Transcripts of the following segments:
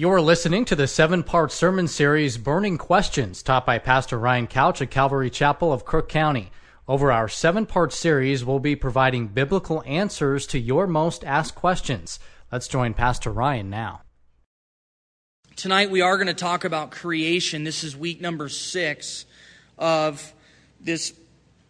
You're listening to the seven part sermon series Burning Questions, taught by Pastor Ryan Couch at Calvary Chapel of Crook County. Over our seven part series, we'll be providing biblical answers to your most asked questions. Let's join Pastor Ryan now. Tonight, we are going to talk about creation. This is week number six of this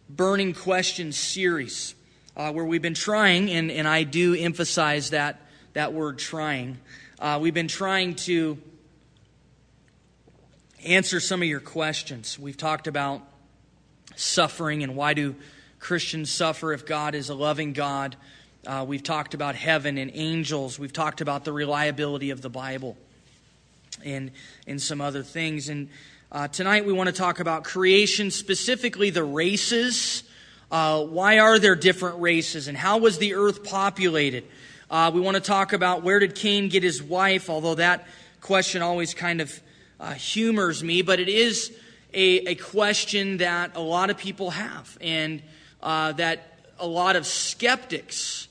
Burning Questions series, uh, where we've been trying, and, and I do emphasize that, that word trying. Uh, we've been trying to answer some of your questions. We've talked about suffering and why do Christians suffer if God is a loving God. Uh, we've talked about heaven and angels. We've talked about the reliability of the Bible and, and some other things. And uh, tonight we want to talk about creation, specifically the races. Uh, why are there different races? And how was the earth populated? Uh, we want to talk about where did Cain get his wife, although that question always kind of uh, humors me, but it is a, a question that a lot of people have and uh, that a lot of skeptics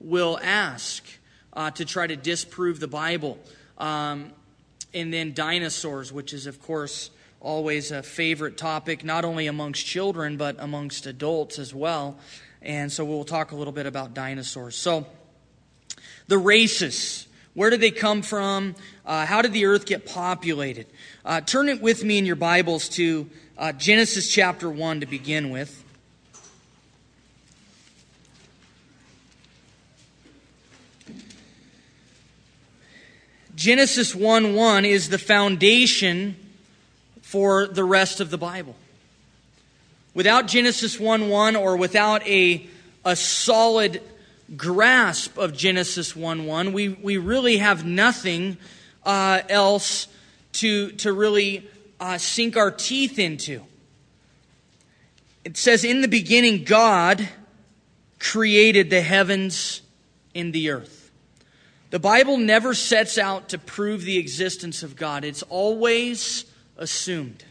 will ask uh, to try to disprove the Bible. Um, and then dinosaurs, which is, of course, always a favorite topic, not only amongst children, but amongst adults as well. And so we'll talk a little bit about dinosaurs. So, the races. Where did they come from? Uh, how did the earth get populated? Uh, turn it with me in your Bibles to uh, Genesis chapter 1 to begin with. Genesis 1 1 is the foundation for the rest of the Bible. Without Genesis 1 1 or without a, a solid grasp of Genesis 1 1, we, we really have nothing uh, else to, to really uh, sink our teeth into. It says, In the beginning, God created the heavens and the earth. The Bible never sets out to prove the existence of God, it's always assumed.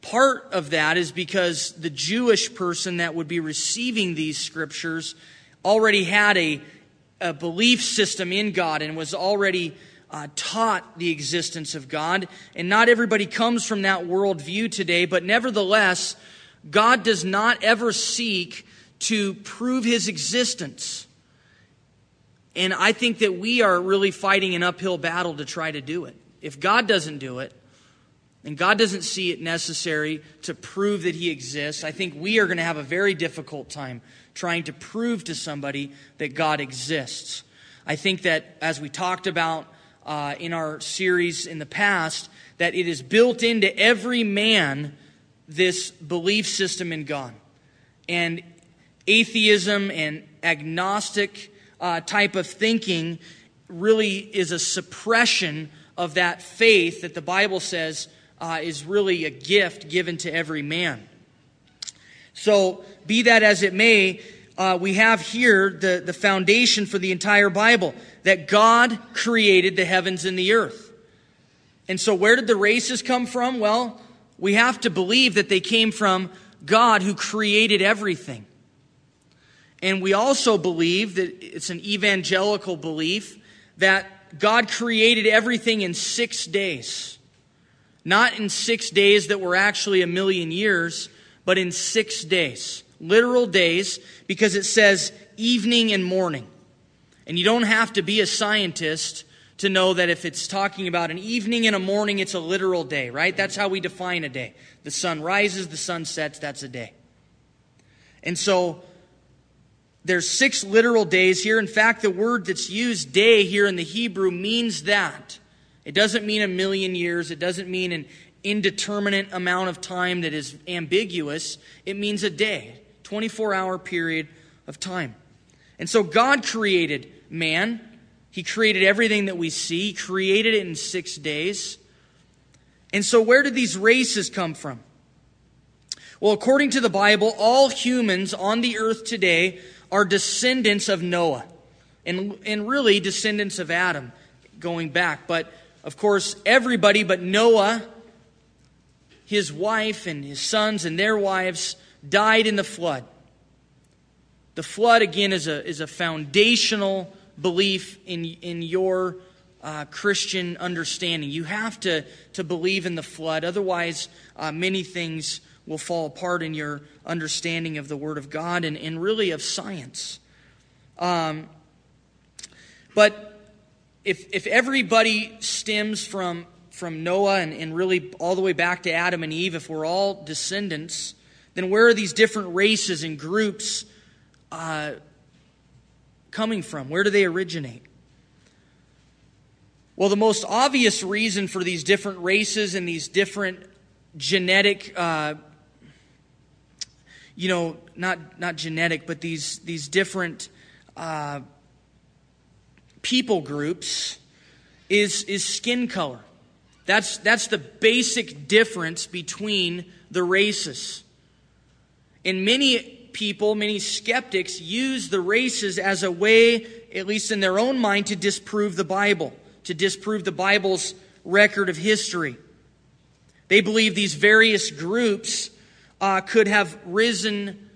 Part of that is because the Jewish person that would be receiving these scriptures already had a, a belief system in God and was already uh, taught the existence of God. And not everybody comes from that worldview today, but nevertheless, God does not ever seek to prove his existence. And I think that we are really fighting an uphill battle to try to do it. If God doesn't do it, and God doesn't see it necessary to prove that He exists, I think we are going to have a very difficult time trying to prove to somebody that God exists. I think that as we talked about uh, in our series in the past, that it is built into every man this belief system in God. And atheism and agnostic uh, type of thinking really is a suppression of that faith that the Bible says uh, is really a gift given to every man. So, be that as it may, uh, we have here the, the foundation for the entire Bible that God created the heavens and the earth. And so, where did the races come from? Well, we have to believe that they came from God who created everything. And we also believe that it's an evangelical belief that God created everything in six days. Not in six days that were actually a million years, but in six days, literal days, because it says evening and morning. And you don't have to be a scientist to know that if it's talking about an evening and a morning, it's a literal day, right? That's how we define a day. The sun rises, the sun sets, that's a day. And so there's six literal days here. In fact, the word that's used day here in the Hebrew means that. It doesn't mean a million years. It doesn't mean an indeterminate amount of time that is ambiguous. It means a day, 24 hour period of time. And so God created man. He created everything that we see. He created it in six days. And so, where did these races come from? Well, according to the Bible, all humans on the earth today are descendants of Noah. And, and really descendants of Adam going back. But, of course, everybody but Noah his wife and his sons and their wives died in the flood. The flood, again, is a, is a foundational belief in, in your uh, Christian understanding. You have to, to believe in the flood. Otherwise, uh, many things will fall apart in your understanding of the Word of God and, and really of science. Um, but if, if everybody stems from, from Noah and, and really all the way back to Adam and Eve, if we're all descendants, then where are these different races and groups uh, coming from? Where do they originate? Well, the most obvious reason for these different races and these different genetic, uh, you know, not not genetic, but these these different uh, people groups is is skin color. That's that's the basic difference between the races. And many people, many skeptics, use the races as a way, at least in their own mind, to disprove the Bible to disprove the Bible's record of history. They believe these various groups uh, could have risen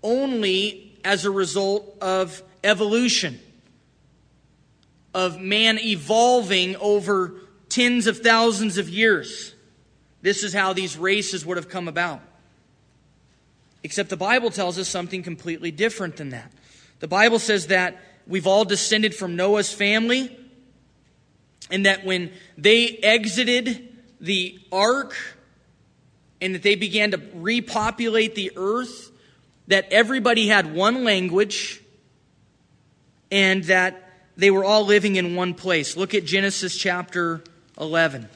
only as a result of evolution, of man evolving over tens of thousands of years. This is how these races would have come about. Except the Bible tells us something completely different than that. The Bible says that we've all descended from Noah's family and that when they exited the ark and that they began to repopulate the earth, that everybody had one language and that they were all living in one place. Look at Genesis chapter 11.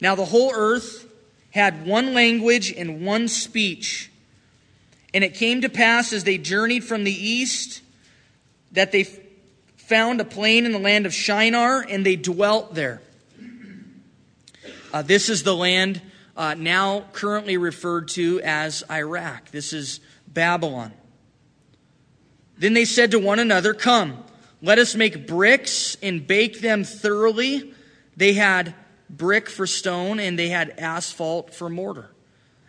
Now, the whole earth had one language and one speech. And it came to pass as they journeyed from the east that they found a plain in the land of Shinar and they dwelt there. Uh, this is the land uh, now currently referred to as Iraq. This is Babylon. Then they said to one another, Come, let us make bricks and bake them thoroughly. They had brick for stone and they had asphalt for mortar.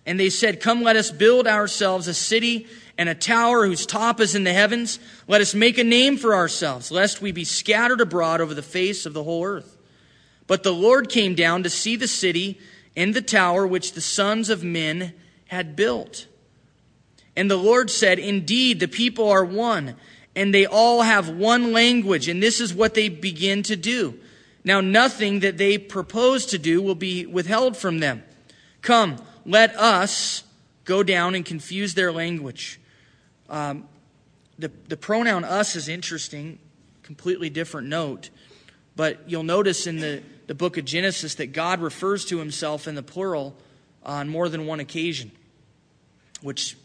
And they said, Come, let us build ourselves a city and a tower whose top is in the heavens. Let us make a name for ourselves, lest we be scattered abroad over the face of the whole earth. But the Lord came down to see the city and the tower which the sons of men had built. And the Lord said, Indeed, the people are one, and they all have one language, and this is what they begin to do. Now, nothing that they propose to do will be withheld from them. Come, let us go down and confuse their language. Um, the, the pronoun us is interesting, completely different note. But you'll notice in the, the book of Genesis that God refers to himself in the plural on more than one occasion, which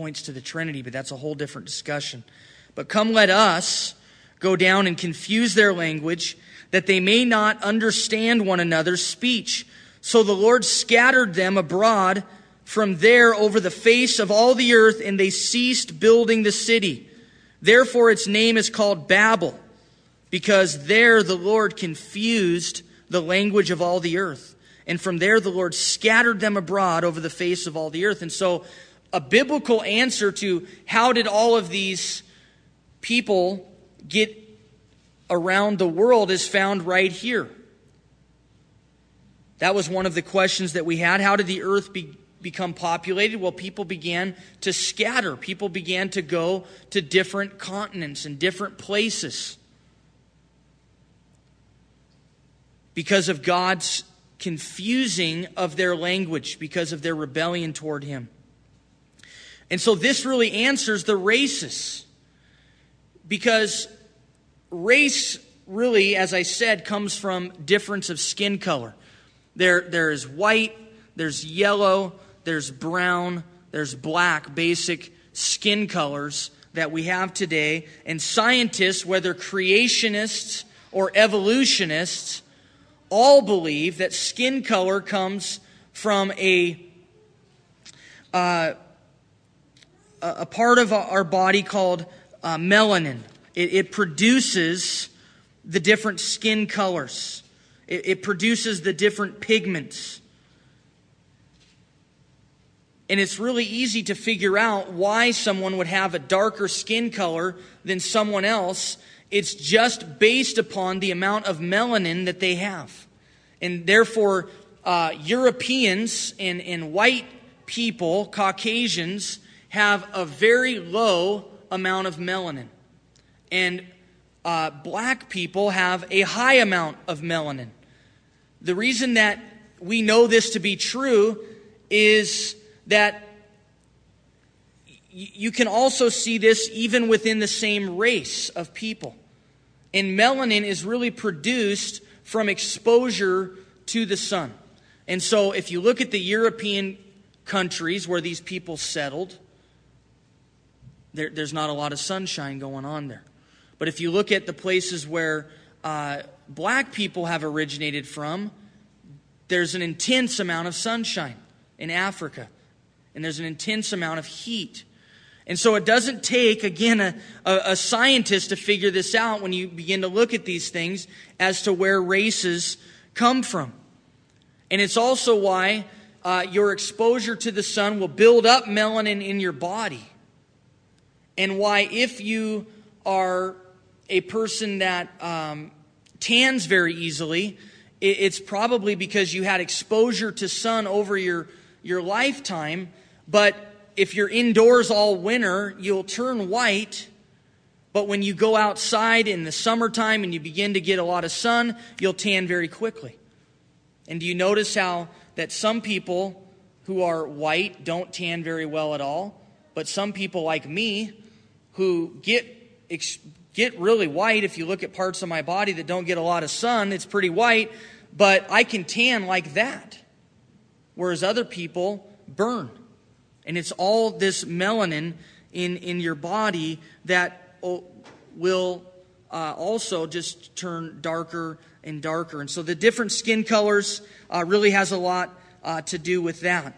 points to the Trinity, but that's a whole different discussion. But come, let us go down and confuse their language, that they may not understand one another's speech. So the Lord scattered them abroad from there over the face of all the earth, and they ceased building the city. Therefore, its name is called Babel, because there the Lord confused the language of all the earth. And from there, the Lord scattered them abroad over the face of all the earth. And so, a biblical answer to how did all of these people get around the world is found right here. That was one of the questions that we had. How did the earth be, become populated? Well, people began to scatter. People began to go to different continents and different places because of God's confusing of their language, because of their rebellion toward Him. And so this really answers the races. Because race, really, as I said, comes from difference of skin color. There, there is white, there's yellow, there's brown, there's black, basic skin colors that we have today. And scientists, whether creationists or evolutionists, all believe that skin color comes from a, uh, a part of our body called uh, melanin. It, it produces the different skin colors. It, it produces the different pigments. And it's really easy to figure out why someone would have a darker skin color than someone else. It's just based upon the amount of melanin that they have. And therefore, uh, Europeans and, and white people, Caucasians, have a very low amount of melanin. And uh, black people have a high amount of melanin. The reason that we know this to be true is that you can also see this even within the same race of people. And melanin is really produced from exposure to the sun. And so, if you look at the European countries where these people settled, there, there's not a lot of sunshine going on there. But if you look at the places where uh, black people have originated from, there's an intense amount of sunshine in Africa and there's an intense amount of heat. And so it doesn't take, again, a, a, scientist to figure this out when you begin to look at these things as to where races come from. And it's also why uh, your exposure to the sun will build up melanin in your body. And why, if you are a person that um, tans very easily, it's probably because you had exposure to sun over your, your lifetime but if you're indoors all winter, you'll turn white. But when you go outside in the summertime and you begin to get a lot of sun, you'll tan very quickly. And do you notice how that some people who are white don't tan very well at all? But some people like me who get get really white if you look at parts of my body that don't get a lot of sun, it's pretty white, but I can tan like that. Whereas other people burn. And it's all this melanin in, in your body that will uh, also just turn darker and darker. And so the different skin colors uh, really has a lot uh, to do with that.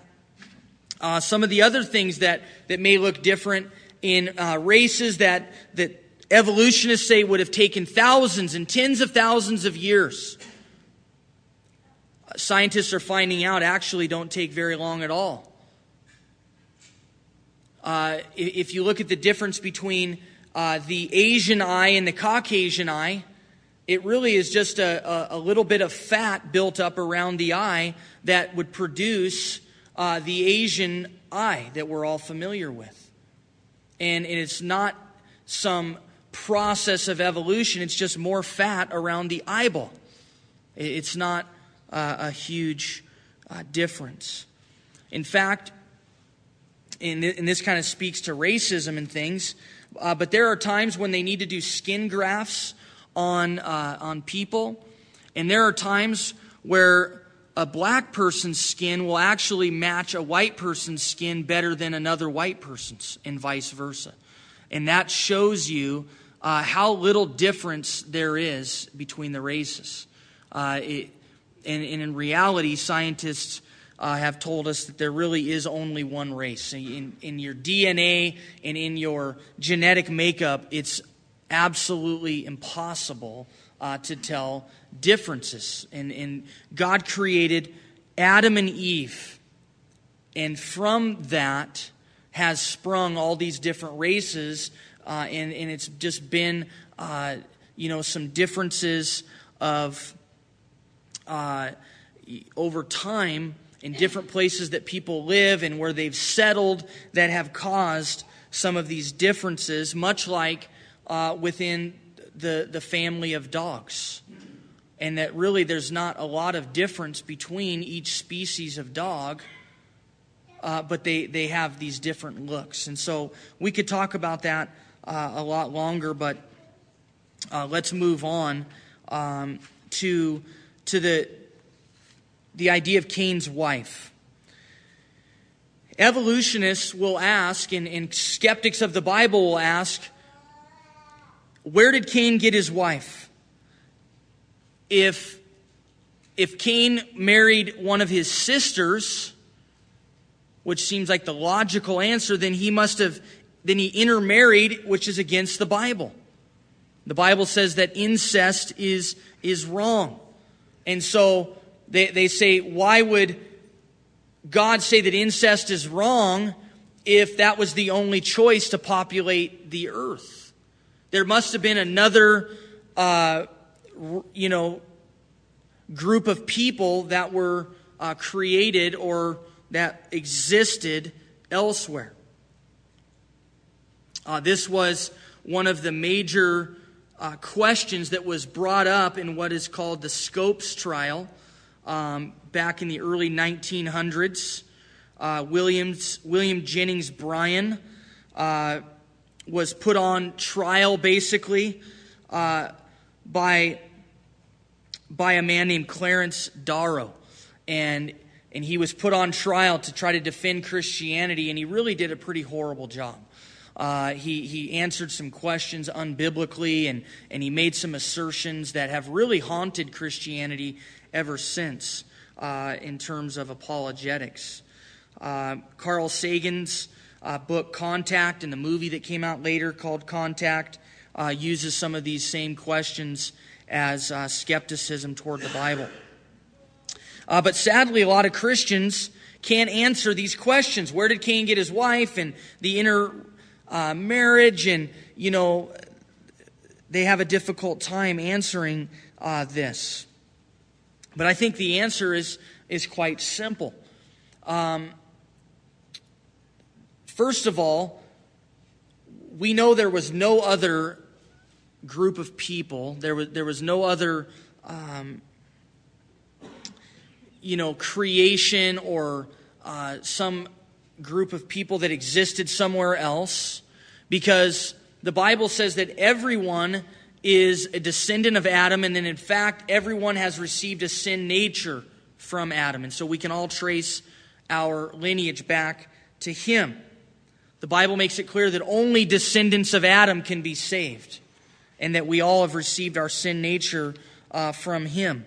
Uh, some of the other things that, that may look different in uh, races that, that evolutionists say would have taken thousands and tens of thousands of years. Scientists are finding out actually don't take very long at all. Uh, if you look at the difference between uh, the Asian eye and the Caucasian eye, it really is just a, a, a, little bit of fat built up around the eye that would produce uh, the Asian eye that we're all familiar with. And, and it's not some process of evolution, it's just more fat around the eyeball. It's not uh, a huge uh, difference. In fact, and, this kind of speaks to racism and things. Uh, but there are times when they need to do skin grafts on, uh, on people. And there are times where a black person's skin will actually match a white person's skin better than another white person's, and vice versa. And that shows you uh, how little difference there is between the races. Uh, it, and, and in reality, scientists uh, have told us that there really is only one race. In, in your DNA and in your genetic makeup, it's absolutely impossible uh, to tell differences. And, and God created Adam and Eve, and from that has sprung all these different races, uh, and, and it's just been, uh, you know, some differences of uh, over time in different places that people live and where they've settled that have caused some of these differences, much like uh, within the, the family of dogs. And that really there's not a lot of difference between each species of dog, uh, but they, they have these different looks. And so we could talk about that uh, a lot longer, but uh, let's move on um, to, to the, the idea of Cain's wife. Evolutionists will ask, and, and skeptics of the Bible will ask, where did Cain get his wife? If, if Cain married one of his sisters, which seems like the logical answer, then he must have, then he intermarried, which is against the Bible. The Bible says that incest is, is wrong. And so they, they say, why would, God say that incest is wrong if that was the only choice to populate the earth? There must have been another, uh, you know, group of people that were uh, created or that existed elsewhere. Uh, this was one of the major uh, questions that was brought up in what is called the Scopes trial um, back in the early 1900s. Uh, Williams, William Jennings Bryan uh, was put on trial basically uh, by, by a man named Clarence Darrow. And, and he was put on trial to try to defend Christianity, and he really did a pretty horrible job. Uh, he, he answered some questions unbiblically and, and he made some assertions that have really haunted Christianity ever since uh, in terms of apologetics. Uh, Carl Sagan's uh, book Contact and the movie that came out later called Contact uh, uses some of these same questions as uh, skepticism toward the Bible. but sadly, a lot of Christians can't answer these questions. Where did Cain get his wife? And the inner uh, marriage, and, you know, they have a difficult time answering uh, this. But I think the answer is, is quite simple. Um, first of all, we know there was no other group of people, there was, there was no other, um, you know, creation or uh, some group of people that existed somewhere else because the Bible says that everyone is a descendant of Adam, and then in fact, everyone has received a sin nature from Adam. And so we can all trace our lineage back to him. The Bible makes it clear that only descendants of Adam can be saved, and that we all have received our sin nature uh, from him.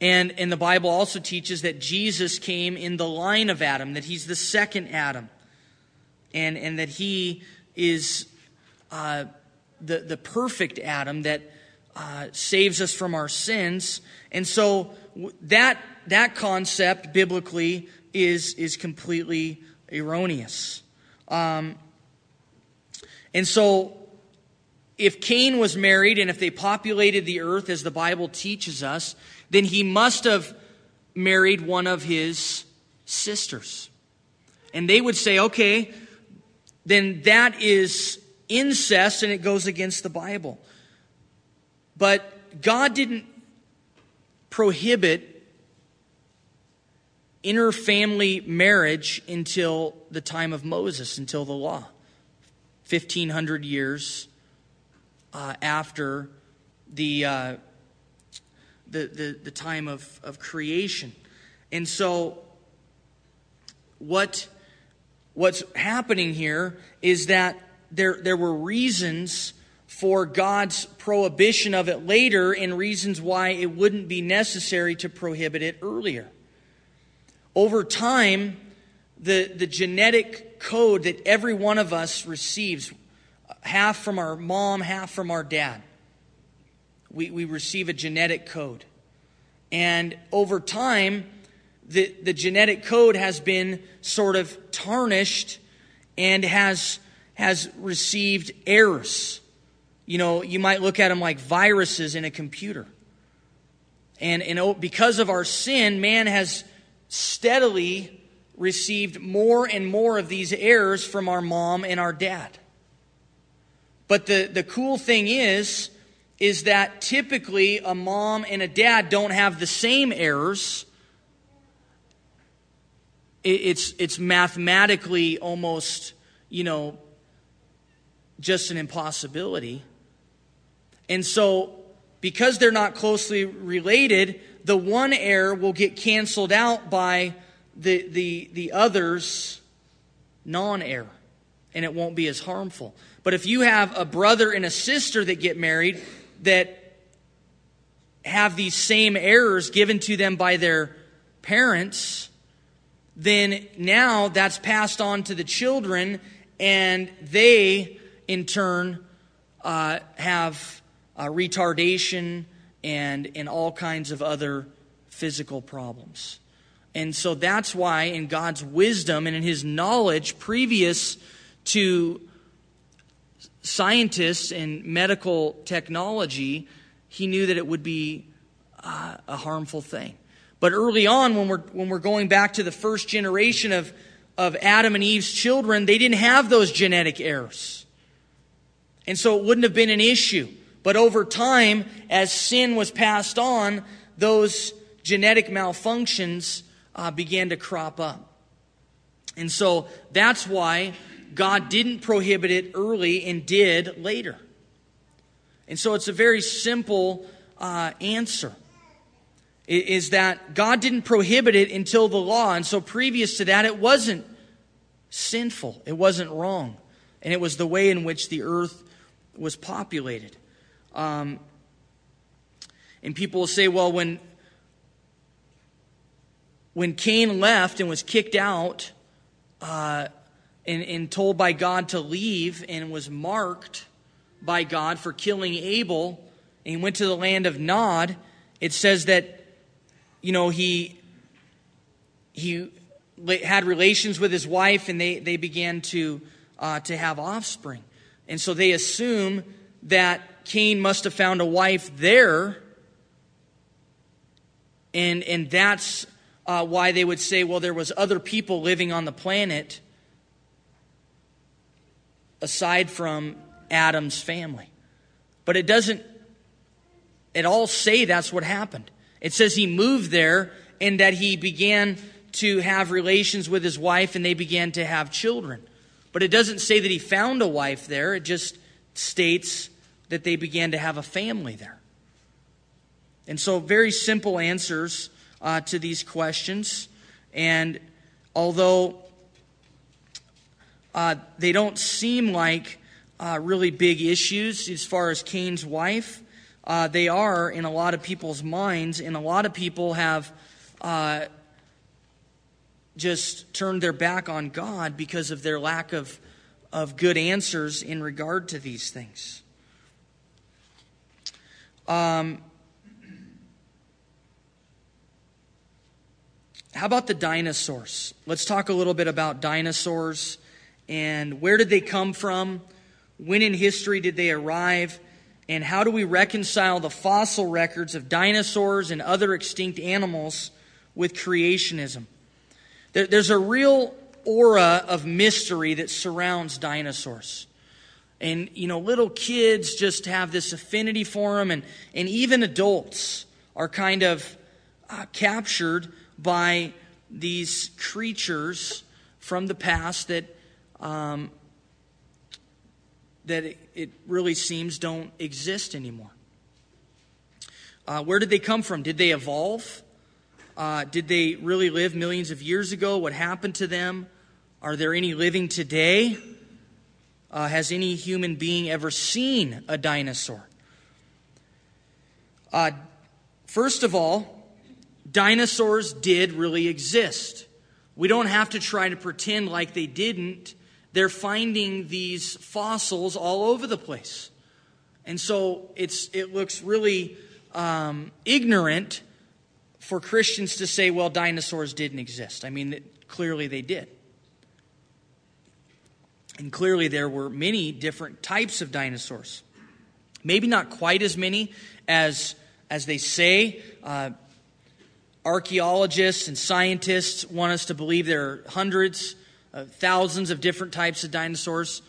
And, and the Bible also teaches that Jesus came in the line of Adam, that he's the second Adam, and, and that he is uh, the, the perfect Adam that uh, saves us from our sins. And so that, that concept biblically is, is completely erroneous. Um, and so if Cain was married and if they populated the earth as the Bible teaches us, then he must have married one of his sisters. And they would say, okay, then that is incest and it goes against the Bible. But God didn't prohibit interfamily marriage until the time of Moses, until the law. 1500 years uh, after the, uh, the, the, the time of, of creation. And so, what, what's happening here is that there, there were reasons for God's prohibition of it later and reasons why it wouldn't be necessary to prohibit it earlier. Over time, the, the genetic code that every one of us receives, half from our mom, half from our dad, we, we receive a genetic code. And over time, the, the genetic code has been sort of tarnished and has, has received errors. You know, you might look at them like viruses in a computer. And, and because of our sin, man has steadily received more and more of these errors from our mom and our dad. But the, the cool thing is, is that typically a mom and a dad don't have the same errors. It's, it's mathematically almost, you know, just an impossibility. And so, because they're not closely related, the one error will get canceled out by the, the, the other's non error, and it won't be as harmful. But if you have a brother and a sister that get married, that have these same errors given to them by their parents, then now that's passed on to the children, and they, in turn, uh, have uh, retardation and, and all kinds of other physical problems. And so that's why, in God's wisdom and in his knowledge previous to scientists and medical technology, he knew that it would be uh, a harmful thing. But early on, when we're, when we're going back to the first generation of, of Adam and Eve's children, they didn't have those genetic errors. And so it wouldn't have been an issue. But over time, as sin was passed on, those genetic malfunctions uh, began to crop up. And so that's why God didn't prohibit it early and did later. And so it's a very simple uh, answer is that God didn't prohibit it until the law. And so previous to that, it wasn't sinful, it wasn't wrong. And it was the way in which the earth was populated. Um, and people will say, well, when, when Cain left and was kicked out uh, and, and told by God to leave and was marked by God for killing Abel, and he went to the land of Nod, it says that, you know, he, he had relations with his wife and they, they began to, uh, to have offspring. And so they assume that Cain must have found a wife there. And, and that's uh, why they would say, well, there was other people living on the planet aside from Adam's family. But it doesn't at all say that's what happened. It says he moved there and that he began to have relations with his wife and they began to have children. But it doesn't say that he found a wife there, it just states that they began to have a family there. And so, very simple answers uh, to these questions. And although uh, they don't seem like uh, really big issues as far as Cain's wife, uh, they are in a lot of people's minds, and a lot of people have uh, just turned their back on God because of their lack of, of good answers in regard to these things. Um, how about the dinosaurs? Let's talk a little bit about dinosaurs and where did they come from? When in history did they arrive? And how do we reconcile the fossil records of dinosaurs and other extinct animals with creationism? There's a real aura of mystery that surrounds dinosaurs. And, you know, little kids just have this affinity for them, and, and even adults are kind of uh, captured by these creatures from the past that, um, that it, it, really seems don't exist anymore. Uh, where did they come from? Did they evolve? Uh, did they really live millions of years ago? What happened to them? Are there any living today? Uh, has any human being ever seen a dinosaur? Uh, first of all, dinosaurs did really exist. We don't have to try to pretend like they didn't. They're finding these fossils all over the place. And so it's, it looks really um, ignorant for Christians to say, well, dinosaurs didn't exist. I mean, clearly they did. And clearly there were many different types of dinosaurs. Maybe not quite as many as, as they say. Uh, archaeologists and scientists want us to believe there are hundreds, uh, thousands of different types of dinosaurs,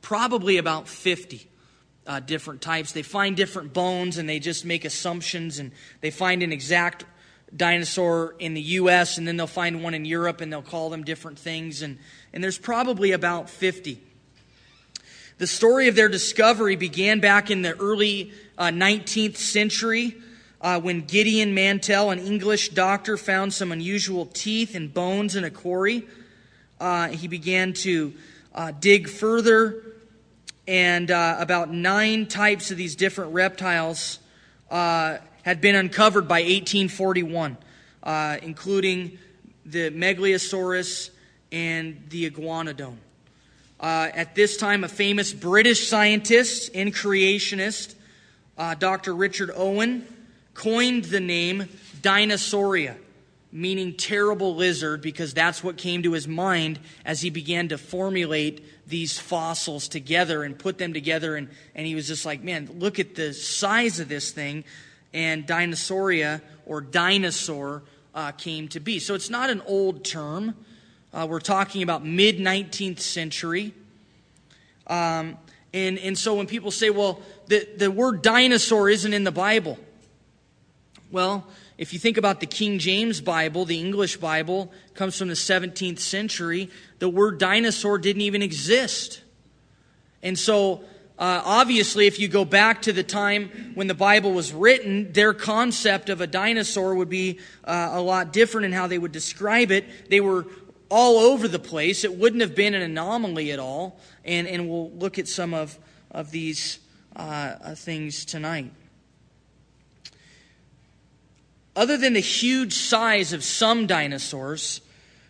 probably about 50 uh, different types. They find different bones and they just make assumptions and they find an exact dinosaur in the U.S., and then they'll find one in Europe, and they'll call them different things. And, and there's probably about 50. The story of their discovery began back in the early uh, 19th century uh, when Gideon Mantell, an English doctor, found some unusual teeth and bones in a quarry. Uh, he began to uh, dig further, and uh, about nine types of these different reptiles uh, had been uncovered by 1841, uh, including the Megalosaurus and the Iguanodon. Uh, at this time, a famous British scientist and creationist, uh, Dr. Richard Owen, coined the name Dinosauria. meaning terrible lizard, because that's what came to his mind as he began to formulate these fossils together and put them together. And, and he was just like, man, look at the size of this thing. And Dinosauria, or dinosaur, uh, came to be. So it's not an old term. Uh, we're talking about mid 19th century. Um, and, and so when people say, well, the, the word dinosaur isn't in the Bible, well, if you think about the King James Bible, the English Bible comes from the 17th century, the word dinosaur didn't even exist. And so, uh, obviously, if you go back to the time when the Bible was written, their concept of a dinosaur would be uh, a lot different in how they would describe it. They were all over the place. It wouldn't have been an anomaly at all. And, and we'll look at some of, of these uh, uh things tonight. Other than the huge size of some dinosaurs,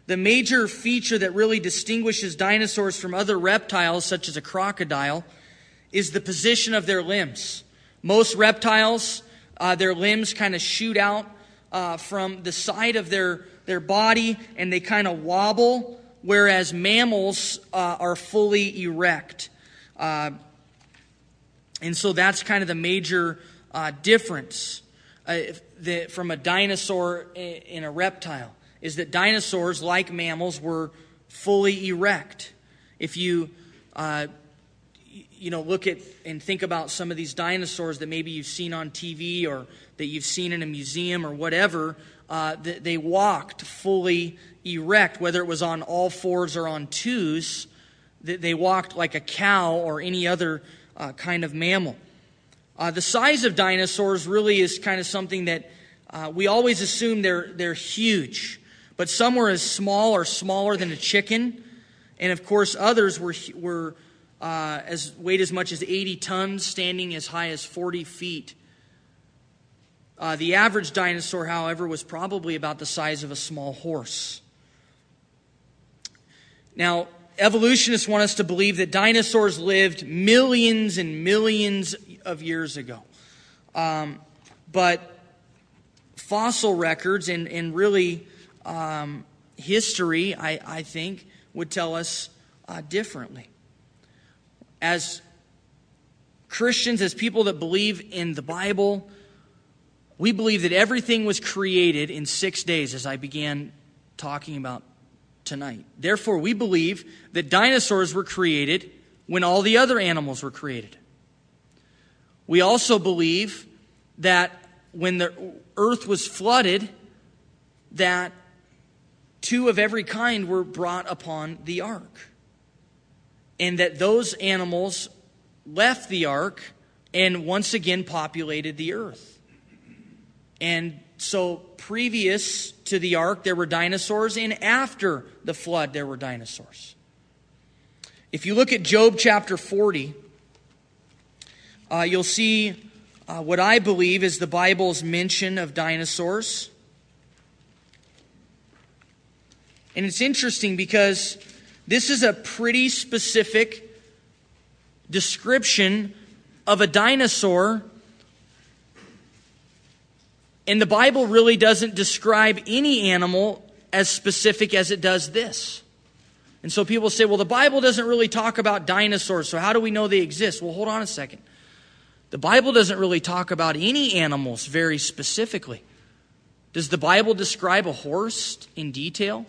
the major feature that really distinguishes dinosaurs from other reptiles, such as a crocodile, is the position of their limbs. Most reptiles, uh, their limbs kind of shoot out uh, from the side of their, their body and they kind of wobble, whereas mammals uh, are fully erect. Uh, and so that's kind of the major uh, difference uh, the, from a dinosaur in a reptile is that dinosaurs, like mammals, were fully erect. If you, uh, you know, look at and think about some of these dinosaurs that maybe you've seen on TV or that you've seen in a museum or whatever, uh, they walked fully erect, whether it was on all fours or on twos. They walked like a cow or any other uh, kind of mammal. Uh, the size of dinosaurs really is kind of something that uh, we always assume they're, they're huge, but some were as small or smaller than a chicken. And of course, others were, were uh, as weighed as much as 80 tons, standing as high as 40 feet. Uh, the average dinosaur, however, was probably about the size of a small horse. Now, evolutionists want us to believe that dinosaurs lived millions and millions of years ago. Um, but fossil records and, and really um, history, I, I think, would tell us uh, differently. As Christians, as people that believe in the Bible, we believe that everything was created in six days, as I began talking about tonight. Therefore, we believe that dinosaurs were created when all the other animals were created. We also believe that when the earth was flooded, that two of every kind were brought upon the ark. And that those animals left the ark and once again populated the earth. And so, previous to the ark, there were dinosaurs, and after the flood, there were dinosaurs. If you look at Job chapter 40, uh, you'll see uh, what I believe is the Bible's mention of dinosaurs. And it's interesting because this is a pretty specific description of a dinosaur. And the Bible really doesn't describe any animal as specific as it does this. And so people say, well, the Bible doesn't really talk about dinosaurs, so how do we know they exist? Well, hold on a second. The Bible doesn't really talk about any animals very specifically. Does the Bible describe a horse in detail?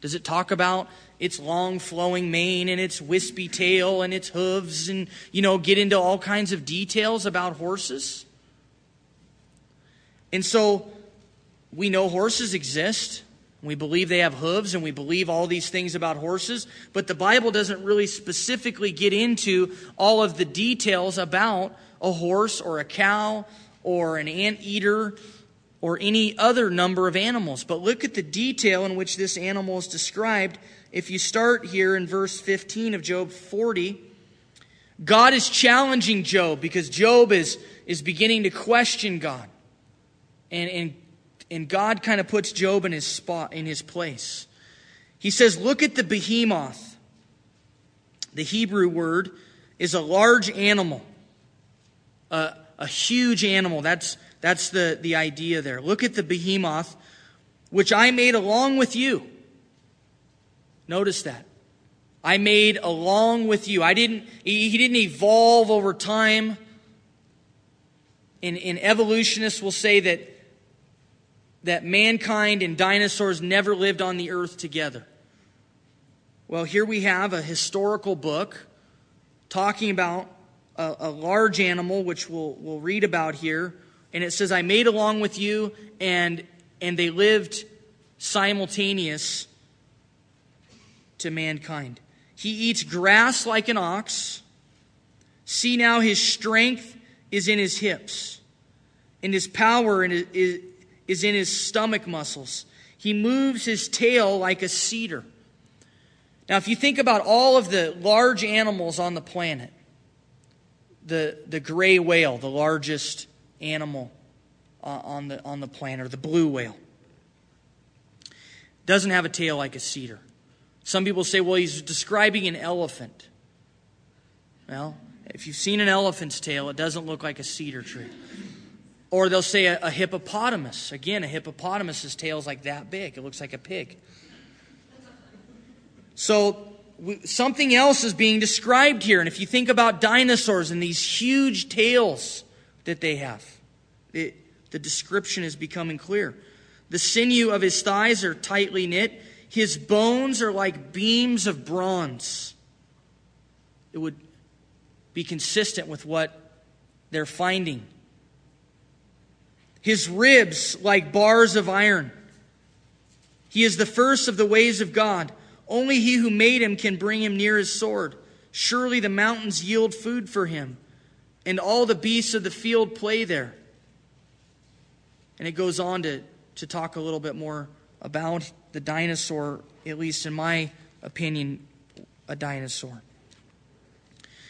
Does it talk about its long flowing mane and its wispy tail and its hooves and, you know, get into all kinds of details about horses? And so we know horses exist. We believe they have hooves and we believe all these things about horses, but the Bible doesn't really specifically get into all of the details about a horse or a cow or an anteater or any other number of animals. But look at the detail in which this animal is described. If you start here in verse 15 of Job 40, God is challenging Job because Job is, is beginning to question God. And, and, and God kind of puts Job in his spot, in his place. He says, Look at the behemoth. The Hebrew word is a large animal a, a huge animal. That's, that's the, the idea there. Look at the behemoth, which I made along with you. Notice that. I made along with you. I didn't, he didn't evolve over time. In, in evolutionists will say that, that mankind and dinosaurs never lived on the earth together. Well, here we have a historical book talking about a, a large animal, which we'll, we'll read about here. And it says, I made along with you, and and they lived simultaneous to mankind. He eats grass like an ox. See now, his strength is in his hips, and his power is in his stomach muscles. He moves his tail like a cedar. Now, if you think about all of the large animals on the planet, the, the gray whale, the largest animal uh, on, the, on the planet, or the blue whale. Doesn't have a tail like a cedar. Some people say, well, he's describing an elephant. Well, if you've seen an elephant's tail, it doesn't look like a cedar tree. Or they'll say a, a hippopotamus. Again, a hippopotamus's tail is like that big, it looks like a pig. So something else is being described here. And if you think about dinosaurs and these huge tails that they have, it, the description is becoming clear. The sinew of his thighs are tightly knit, his bones are like beams of bronze. It would be consistent with what they're finding. His ribs like bars of iron. He is the first of the ways of God. Only he who made him can bring him near his sword. Surely the mountains yield food for him, and all the beasts of the field play there. And it goes on to, to talk a little bit more about the dinosaur, at least in my opinion, a dinosaur.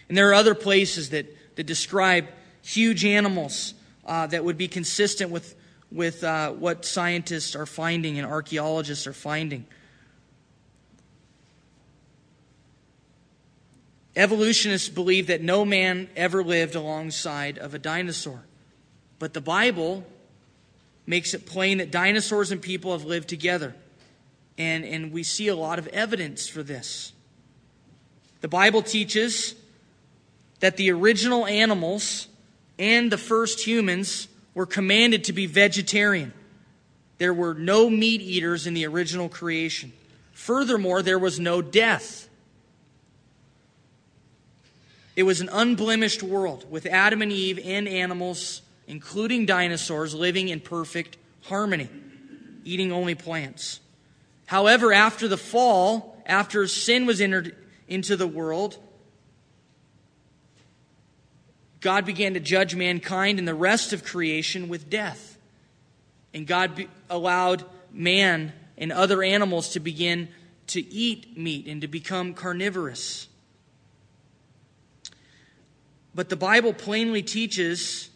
And there are other places that, that describe huge animals uh, that would be consistent with, with uh, what scientists are finding and archaeologists are finding. Evolutionists believe that no man ever lived alongside of a dinosaur. But the Bible makes it plain that dinosaurs and people have lived together. And, and we see a lot of evidence for this. The Bible teaches that the original animals and the first humans were commanded to be vegetarian. There were no meat eaters in the original creation. Furthermore, there was no death. It was an unblemished world with Adam and Eve and animals including dinosaurs, living in perfect harmony, eating only plants. However, after the fall, after sin was entered into the world, God began to judge mankind and the rest of creation with death. And God be- allowed man and other animals to begin to eat meat and to become carnivorous. But the Bible plainly teaches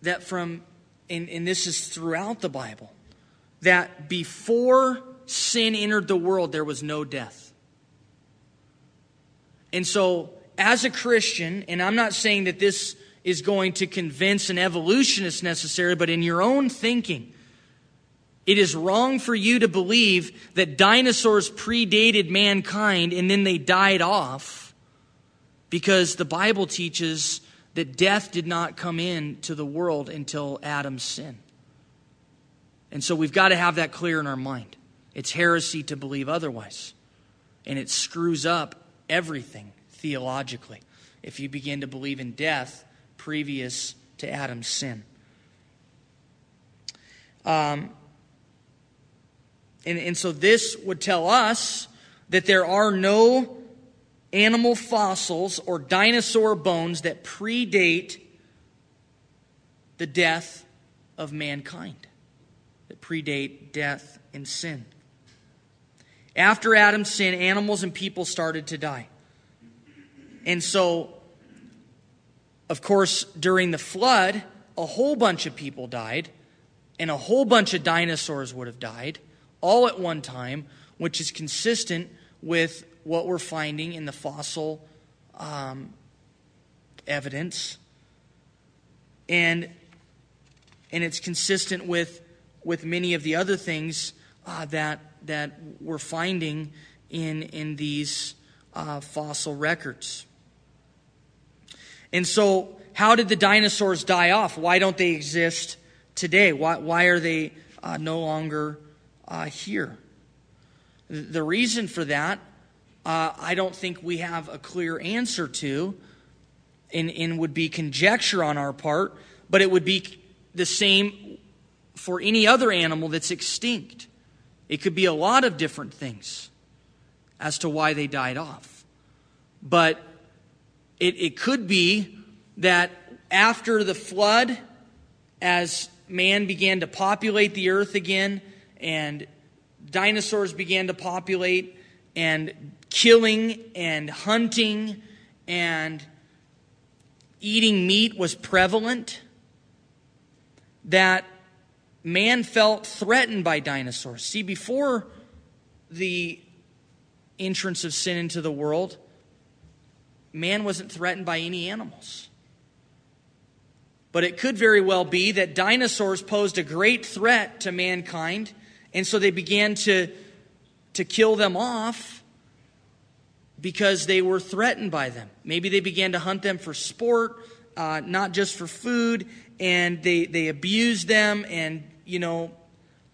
that from, and, and this is throughout the Bible, that before sin entered the world, there was no death. And so, as a Christian, and I'm not saying that this is going to convince an evolutionist necessarily, but in your own thinking, it is wrong for you to believe that dinosaurs predated mankind and then they died off because the Bible teaches that death did not come into the world until Adam's sin. And so we've got to have that clear in our mind. It's heresy to believe otherwise. And it screws up everything theologically if you begin to believe in death previous to Adam's sin. Um, and, and so this would tell us that there are no animal fossils or dinosaur bones that predate the death of mankind, that predate death and sin. After Adam's sin, animals and people started to die. And so, of course, during the flood, a whole bunch of people died, and a whole bunch of dinosaurs would have died all at one time, which is consistent with what we're finding in the fossil um, evidence. And, and it's consistent with with many of the other things uh, that, that we're finding in, in these uh, fossil records. And so, how did the dinosaurs die off? Why don't they exist today? Why, why are they uh, no longer uh, here? The reason for that, uh, I don't think we have a clear answer to, and, and would be conjecture on our part, but it would be the same for any other animal that's extinct. It could be a lot of different things as to why they died off. But it, it could be that after the flood, as man began to populate the earth again and dinosaurs began to populate and killing and hunting and eating meat was prevalent, that man felt threatened by dinosaurs. See, before the entrance of sin into the world, man wasn't threatened by any animals. But it could very well be that dinosaurs posed a great threat to mankind, and so they began to, to kill them off because they were threatened by them. Maybe they began to hunt them for sport, uh, not just for food, and they, they abused them, and, you know,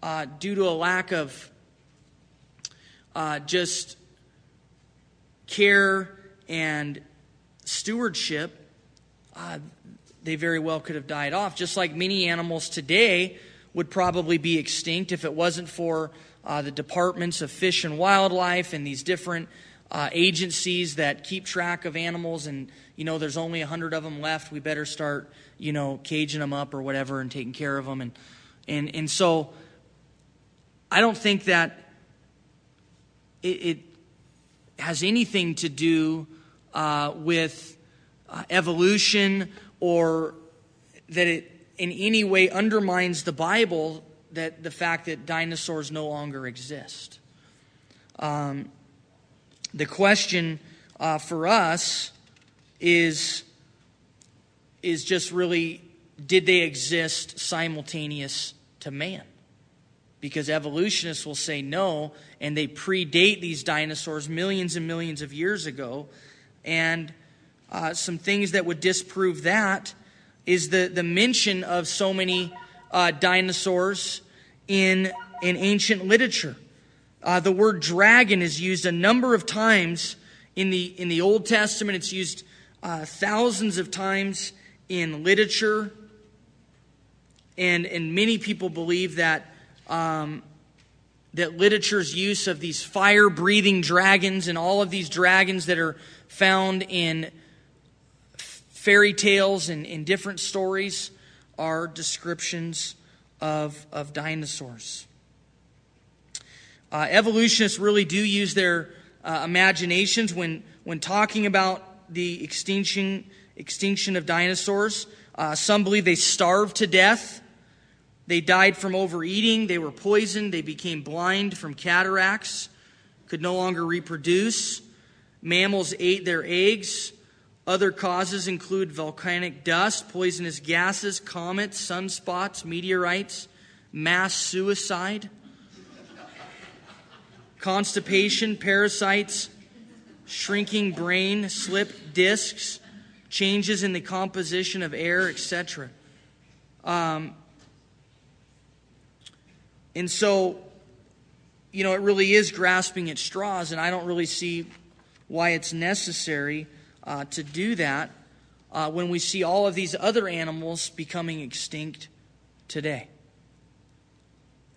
uh, due to a lack of uh, just care and stewardship, uh, they very well could have died off. Just like many animals today would probably be extinct if it wasn't for uh, the departments of fish and wildlife and these different uh, agencies that keep track of animals and you know there's only a hundred of them left we better start you know caging them up or whatever and taking care of them and and and so i don't think that it, it has anything to do uh, with uh, evolution or that it in any way undermines the Bible that the fact that dinosaurs no longer exist. Um, the question uh, for us is is just really did they exist simultaneous to man? Because evolutionists will say no, and they predate these dinosaurs millions and millions of years ago. And uh, some things that would disprove that is the, the mention of so many uh, dinosaurs in, in ancient literature. Uh, the word dragon is used a number of times in the, in the Old Testament, it's used uh, thousands of times in literature. And, and many people believe that, um, that literature's use of these fire breathing dragons and all of these dragons that are found in fairy tales and in different stories are descriptions of, of dinosaurs. Uh, evolutionists really do use their uh, imaginations when, when talking about the extinction, extinction of dinosaurs. Uh, some believe they starved to death. They died from overeating. They were poisoned. They became blind from cataracts, could no longer reproduce. Mammals ate their eggs. Other causes include volcanic dust, poisonous gases, comets, sunspots, meteorites, mass suicide, constipation, parasites, shrinking brain, slip discs, changes in the composition of air, etc. Um, and so, you know, it really is grasping at straws, and I don't really see why it's necessary uh, to do that uh, when we see all of these other animals becoming extinct today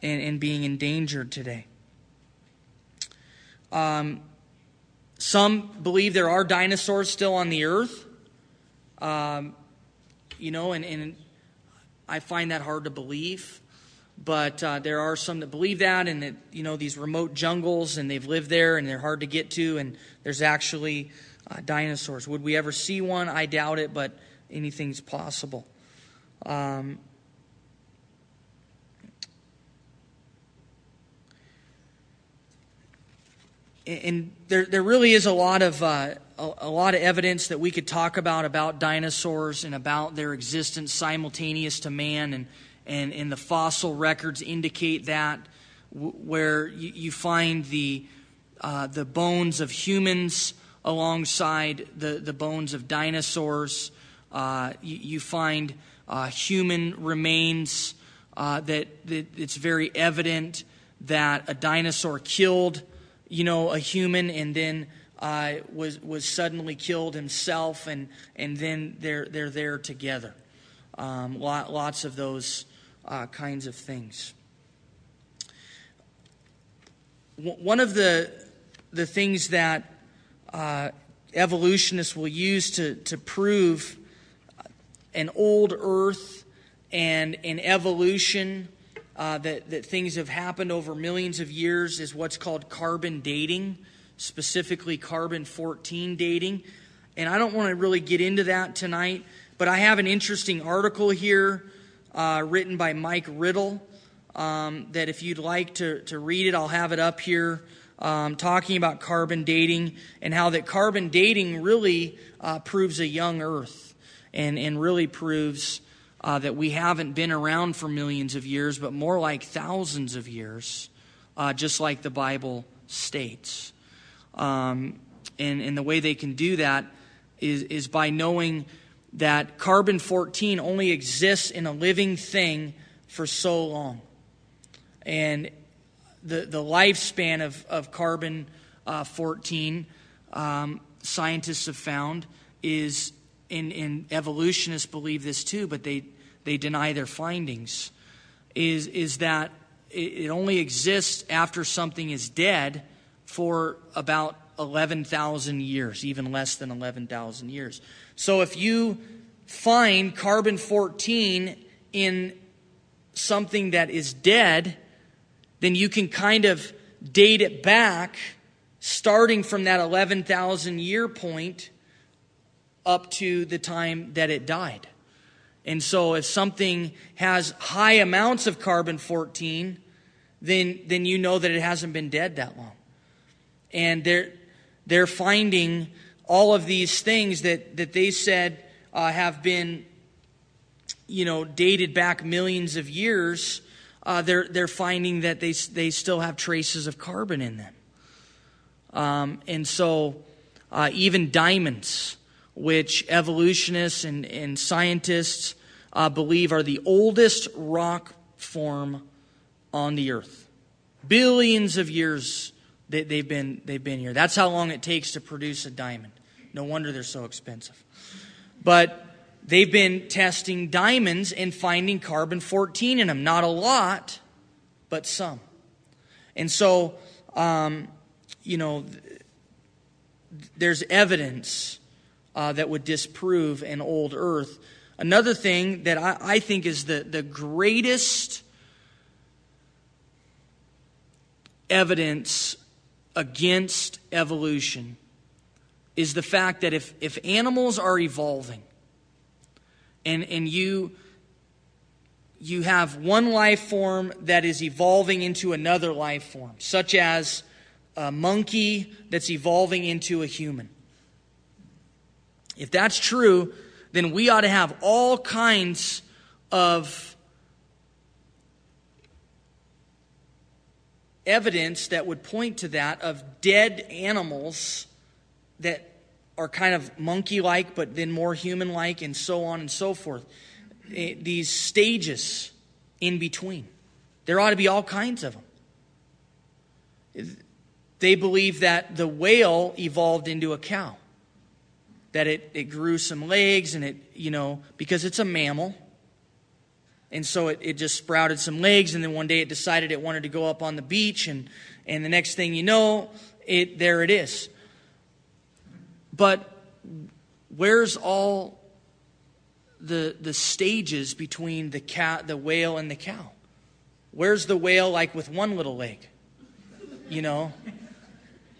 and, and being endangered today. Um, some believe there are dinosaurs still on the earth. Um, you know, and, and I find that hard to believe. But uh, there are some that believe that, and that, you know, these remote jungles, and they've lived there, and they're hard to get to, and there's actually uh, dinosaurs. Would we ever see one? I doubt it, but anything's possible. Um, and there, there really is a lot of uh, a, a, lot of evidence that we could talk about about dinosaurs and about their existence simultaneous to man and and, and the fossil records indicate that, where you, you find the, uh, the bones of humans alongside the, the bones of dinosaurs. Uh, you, you, find uh, human remains uh, that, that it's very evident that a dinosaur killed, you know, a human and then uh, was was suddenly killed himself, and and then they're they're there together. Um, lot, lots of those uh, kinds of things. One of the the things that uh, evolutionists will use to to prove an old Earth and an evolution uh, that that things have happened over millions of years is what's called carbon dating specifically carbon 14 dating. And I don't want to really get into that tonight, but I have an interesting article here uh, written by Mike Riddle um, that if you'd like to, to read it, I'll have it up here. Um, talking about carbon dating and how that carbon dating really uh, proves a young Earth and, and really proves uh, that we haven't been around for millions of years, but more like thousands of years, uh, just like the Bible states. Um, and, and the way they can do that is, is by knowing that carbon 14 only exists in a living thing for so long. And the, the lifespan of, of carbon uh, 14, um, scientists have found, is, and, and evolutionists believe this too, but they, they deny their findings, is, is that it only exists after something is dead for about 11,000 years, even less than 11,000 years. So if you find carbon 14 in something that is dead, then you can kind of date it back starting from that 11,000 year point up to the time that it died. And so if something has high amounts of carbon 14, then, then you know that it hasn't been dead that long and they're they're finding all of these things that that they said uh, have been you know dated back millions of years uh, they're they're finding that they they still have traces of carbon in them. Um, and so uh, even diamonds which evolutionists and, and scientists uh, believe are the oldest rock form on the earth. Billions of years they, they've, been, they've been here. That's how long it takes to produce a diamond. No wonder they're so expensive. But they've been testing diamonds and finding carbon 14 in them. Not a lot, but some. And so, um, you know, there's evidence uh, that would disprove an old earth. Another thing that I, I think is the, the greatest evidence against evolution is the fact that if, if animals are evolving and, and you, you have one life form that is evolving into another life form, such as a monkey that's evolving into a human. If that's true, then we ought to have all kinds of evidence that would point to that of dead animals that are kind of monkey like, but then more human like, and so on and so forth. Eh, these stages in between. There ought to be all kinds of them. They believe that the whale evolved into a cow, that it, it grew some legs, and it, you know, because it's a mammal and so it, it just sprouted some legs, and then one day it decided it wanted to go up on the beach, and, and the next thing you know, it, there it is. But where's all the, the stages between the, cat, the whale and the cow? Where's the whale like with one little leg? You know?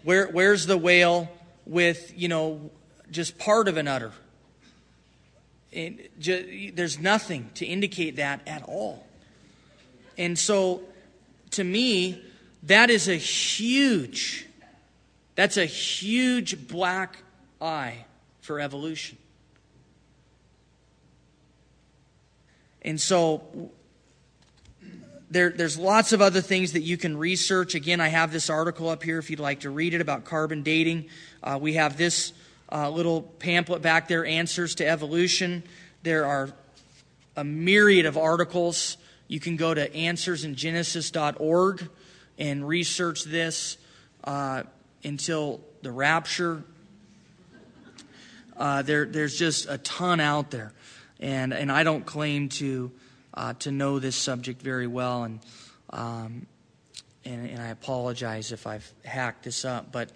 Where, where's the whale with, you know, just part of an udder? There's nothing to indicate that at all. And so, to me, that is a huge, that's a huge black eye for evolution. And so, there, there's lots of other things that you can research. Again, I have this article up here if you'd like to read it about carbon dating. Uh, we have this uh, little pamphlet back there, Answers to Evolution. There are a myriad of articles. You can go to answersingenesis.org and research this uh, until the rapture. Uh, there, there's just a ton out there, and and I don't claim to uh, to know this subject very well, and, um, and and I apologize if I've hacked this up, but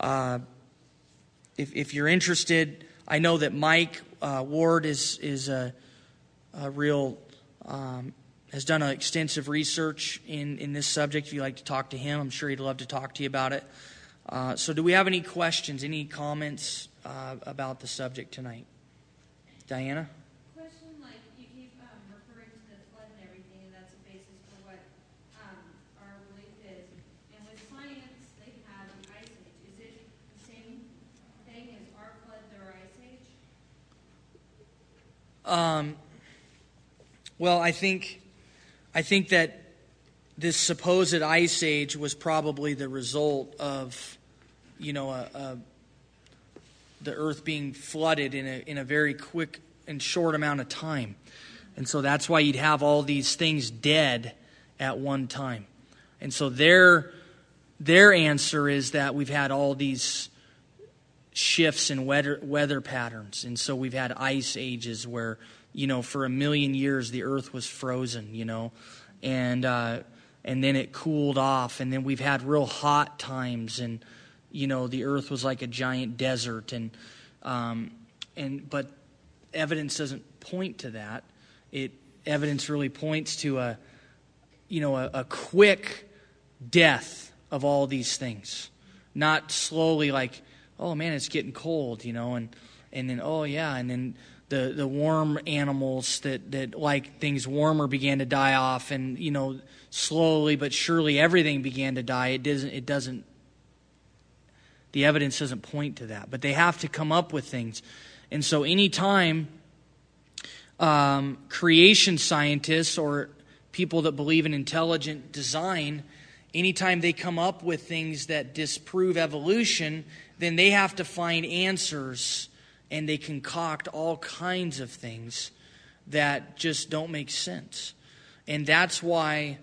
uh, if if you're interested, I know that Mike uh, Ward is is a, a real um, has done extensive research in, in this subject. If you'd like to talk to him, I'm sure he'd love to talk to you about it. Uh, so, do we have any questions, any comments uh, about the subject tonight? Diana? Question, like, you keep um, referring to the flood and everything, and that's the basis for what um, our belief is. And with science, they have the ice age. Is it the same thing as our flood or ice age? Um, well, I think, I think that this supposed ice age was probably the result of, you know, a, a, the earth being flooded in a, in a very quick and short amount of time. And so that's why you'd have all these things dead at one time. And so their, their answer is that we've had all these shifts in weather, weather patterns. And so we've had ice ages where, you know, for a million years the earth was frozen, you know, and, uh, and then it cooled off. And then we've had real hot times and, you know, the earth was like a giant desert. And, um, and, but evidence doesn't point to that. It, evidence really points to a, you know, a, a quick death of all these things. Not slowly like, oh man, it's getting cold, you know, and and then oh yeah, and then the the warm animals that that like things warmer began to die off, and you know slowly but surely everything began to die. It doesn't it doesn't. The evidence doesn't point to that, but they have to come up with things, and so anytime um, creation scientists or people that believe in intelligent design, anytime they come up with things that disprove evolution, then they have to find answers and they concoct all kinds of things that just don't make sense. And that's why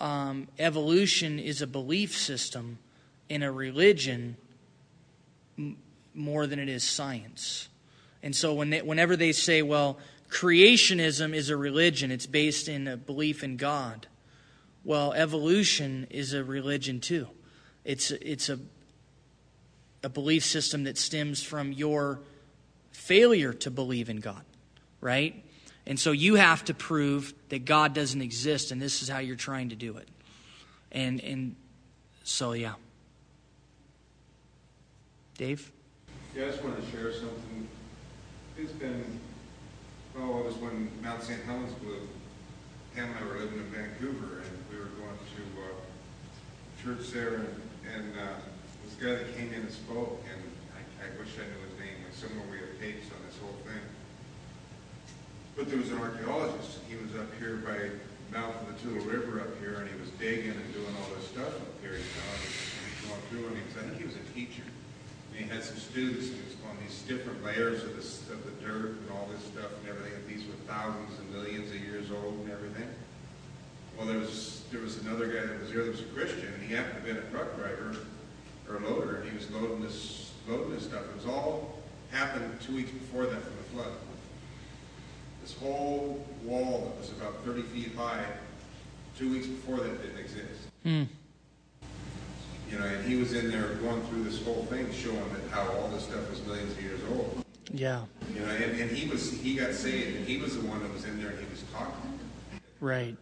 um, evolution is a belief system in a religion m- more than it is science. And so when they, whenever they say, well, creationism is a religion, it's based in a belief in God. Well, evolution is a religion too. It's, it's a, a belief system that stems from your failure to believe in God, right? And so you have to prove that God doesn't exist, and this is how you're trying to do it. And, and so, yeah. Dave? Yeah, I just wanted to share something. It's been, oh, it was when Mount St. Helens blew. Pam and I were living in Vancouver, and we were going to uh, church there, and, and uh, guy that came in and spoke, and I, I wish I knew his name. Like somewhere we have tapes on this whole thing. But there was an archaeologist. He was up here by mouth of the Toutle River up here, and he was digging and doing all this stuff up here. You and he going through, and he was, I think he was a teacher. And he had some students, and he was going these different layers of, this, of the dirt and all this stuff and everything. And these were thousands and millions of years old and everything. Well, there was there was another guy that was there that was a Christian, and he happened to be a truck driver a loader, and he was loading this loading this stuff. It was all happened two weeks before that from the flood. This whole wall that was about 30 feet high, two weeks before that didn't exist. Hmm. You know, and he was in there going through this whole thing, showing that how all this stuff was millions of years old. Yeah. You know, and, and he was he got saved, and he was the one that was in there, and he was talking. Right.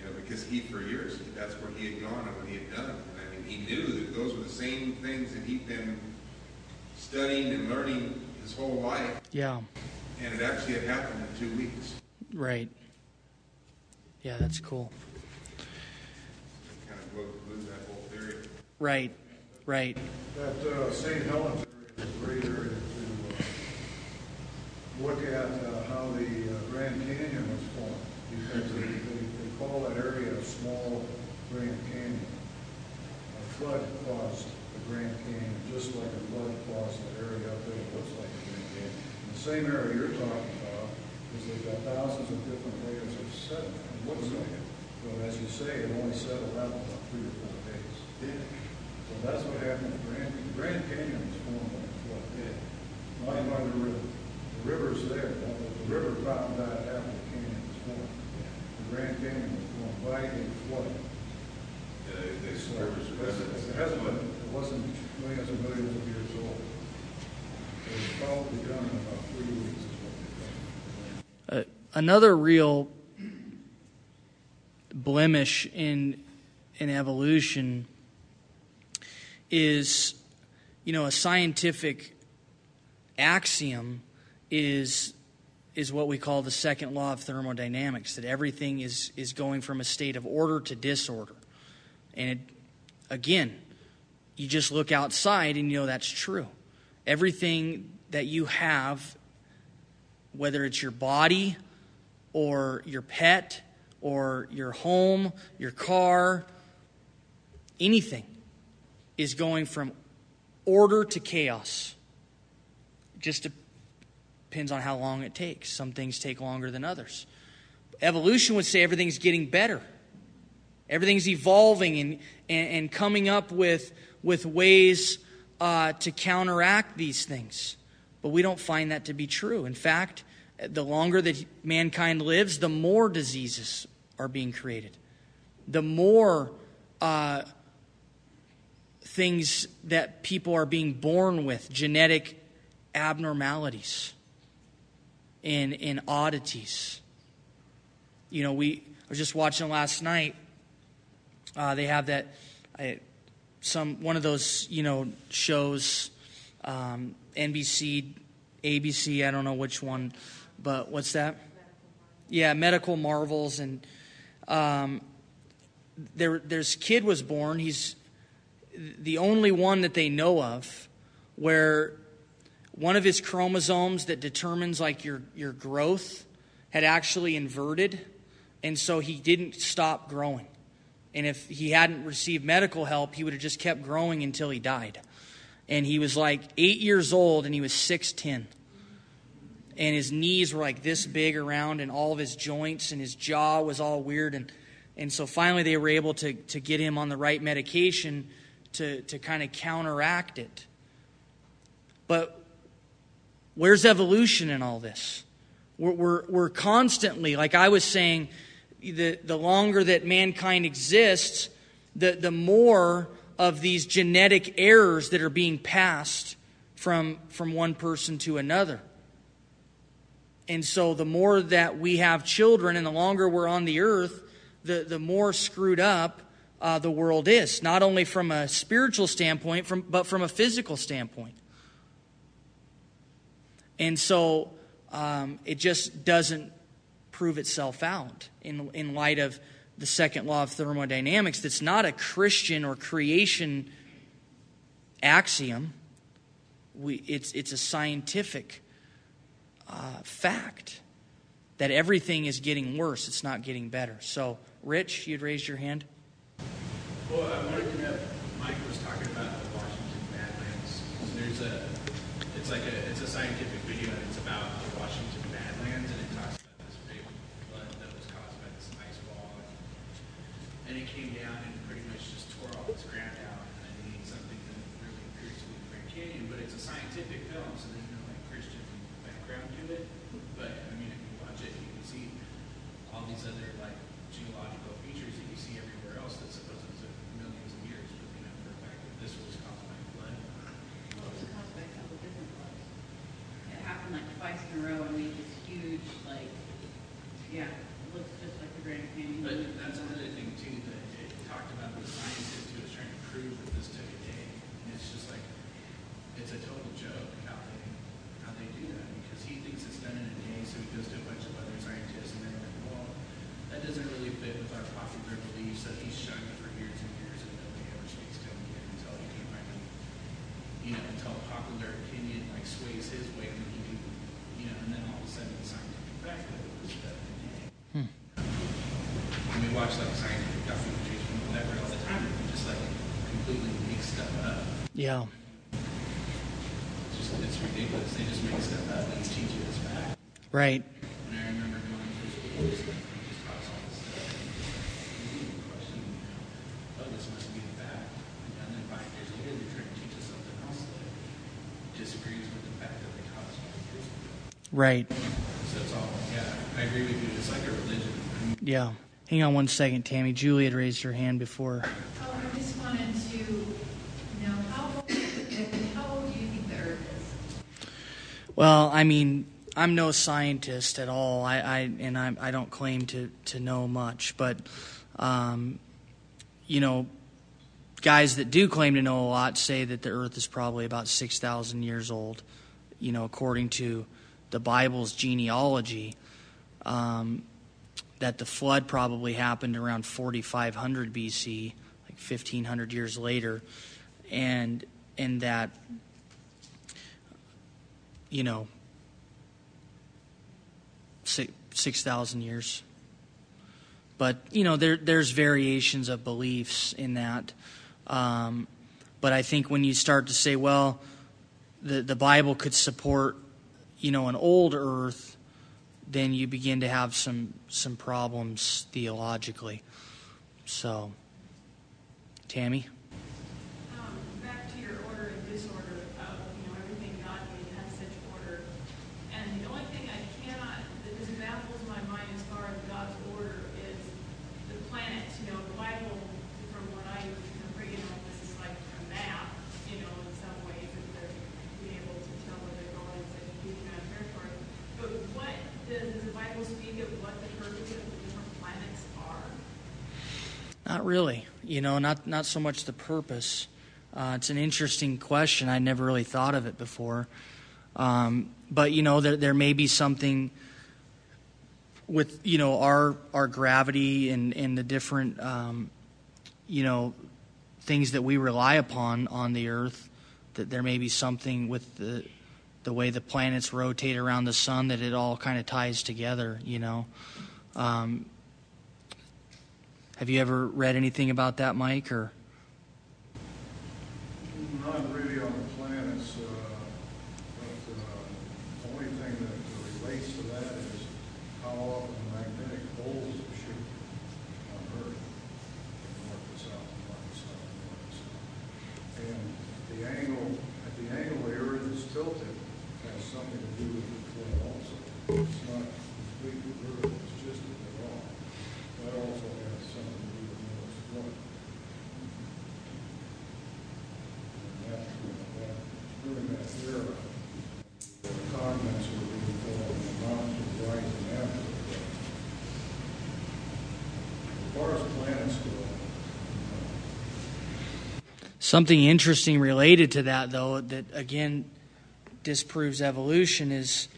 You know, because he for years that's where he had gone and what he had done. I mean, he knew that those were the same things that he'd been studying and learning his whole life, Yeah. and it actually had happened in two weeks. Right. Yeah, that's cool. Kind of blew, blew that whole theory. Right. Right. That uh, St. Helens area is a great area to uh, look at uh, how the uh, Grand Canyon was formed. because they, they, they call that area a small Grand Canyon. Flood caused the Grand Canyon, just like a flood caused that area up there that looks like a Grand Canyon. And the same area you're talking about is they've got thousands of different layers of sediment. It looks like it, but as you say, it only settled out in about three or four days. Yeah. So that's what happened to Grand, the Grand Canyon was formed by a flood. Not by the river. The river's there, the the river found that after the canyon was formed. The Grand Canyon was formed by a flood. They, residents. It hasn't been, it wasn't millions and millions of years old. It was probably done in about three weeks. Uh, another real blemish in in evolution is you know a scientific axiom is is what we call the second law of thermodynamics that everything is is going from a state of order to disorder and it, again you just look outside and you know that's true everything that you have whether it's your body or your pet or your home, your car, anything is going from order to chaos. Just depends on how long it takes. Some things take longer than others. Evolution would say everything's getting better. Everything's evolving and, and, and coming up with, with ways uh, to counteract these things. But we don't find that to be true. In fact, the longer that mankind lives, the more diseases are being created. The more uh, things that people are being born with, genetic abnormalities and, and oddities. You know, we I was just watching last night. Uh, they have that I, some one of those you know shows, um, NBC, ABC. I don't know which one, but what's that? Yeah, medical marvels and um, there. There's kid was born. He's the only one that they know of where one of his chromosomes that determines like your your growth had actually inverted, and so he didn't stop growing. And if he hadn't received medical help, he would have just kept growing until he died. And he was like eight years old, and he was six ten. And his knees were like this big around and all of his joints and his jaw was all weird. And and so finally they were able to to get him on the right medication to to kind of counteract it. But where's evolution in all this? We're, we're, we're constantly like i was saying the, the longer that mankind exists the, the more of these genetic errors that are being passed from, from one person to another and so the more that we have children and the longer we're on the earth, the, the more screwed up uh, the world is, not only from a spiritual standpoint, from, but from a physical standpoint. And so um, it just doesn't prove itself out in, in light of the second law of thermodynamics. That's not a Christian or creation axiom, we, it's, it's a scientific uh, fact that everything is getting worse. It's not getting better. So, Rich, you'd raised your hand. Well, I wanted to know, Mike was talking about the Washington Badlands. There's a, it's like a, it's a scientific video, and it's about the Washington Badlands, and it talks about this big flood that was caused by this ice wall. And it came down and pretty much just tore all this ground out, and I need something that really appears to be the Grand Canyon, but it's a scientific film, so there's no like Christian background to it. But, I mean, if you watch it, you can see all these other like geological features that you see everywhere else that supposedly took millions of years, but we know for a fact that this was caused by a flood. Well, it was caused by a couple different floods. It happened like twice in a row and made this huge, like, yeah, it looks just like the Grand Canyon. But that's another thing too, that it talked about the scientist who was trying to prove that this took a day. And it's just like, it's a total joke how they, how they do that, because he thinks it's done in a day, so he goes to a bunch of other scientists and they're like, well, that doesn't really fit with our popular beliefs that he's shunned for years and years and nobody ever speaks to him again until he can finally, you know, until popular opinion like sways his way and then he can, you know, and then all of a sudden the scientific fact that it was done in a day. Yeah. It's just, it's ridiculous. They just make stuff up and teach you this fact. Right. And I remember going through school, and and just taught us all this stuff. You question, oh, this must be the fact. And then five years later, they're trying to teach us something else that disagrees with the fact that they taught us five years ago. Right. So it's all, yeah, I agree with you. It's like a religion. Yeah. Hang on one second, Tammy. Julie had raised her hand before. Oh, I just wanted to know, how old, how old do you think the earth is? Well, I mean, I'm no scientist at all. I, I and I, I don't claim to, to know much, but um, you know, guys that do claim to know a lot say that the Earth is probably about six thousand years old. You know, according to the Bible's genealogy, um, that the flood probably happened around 4500 BC, like 1500 years later, and and that you know, six six thousand years. But you know, there there's variations of beliefs in that. Um, but I think when you start to say, well, the the Bible could support, you know, an old Earth, then you begin to have some some problems theologically. So, Tammy. Um, back to your order and disorder of, you know, everything God made has such order. And the only thing I cannot, that just baffles my mind as far as God's order is the planets. You know, the Bible, from what I, you know, bring in on this is like a map, you know, in some ways, that they're being able to tell where they're going in such a huge amount of territory. But what, does, does the Bible speak of what the purpose of the different planets are? Not really. You know, not not so much the purpose. Uh, it's an interesting question. I never really thought of it before. Um, but you know, there there may be something with you know our our gravity and and the different um, you know things that we rely upon on the Earth. That there may be something with the the way the planets rotate around the sun that it all kind of ties together. You know. Um, have you ever read anything about that, Mike? Or Not really the planets, uh, but uh, the only thing that relates to that is how often the magnetic poles shift on Earth, north to south, north to south, north to south. And the angle, at the angle the Earth is tilted has something to do with the flood also. It's not completely Earth, it's just at the wrong. That also has something to do with Noah's flood. And that, that, during that era, the continents were being formed, and the mountains were rising after the flood. As far as planets go, something interesting related to that, though, that again disproves evolution is,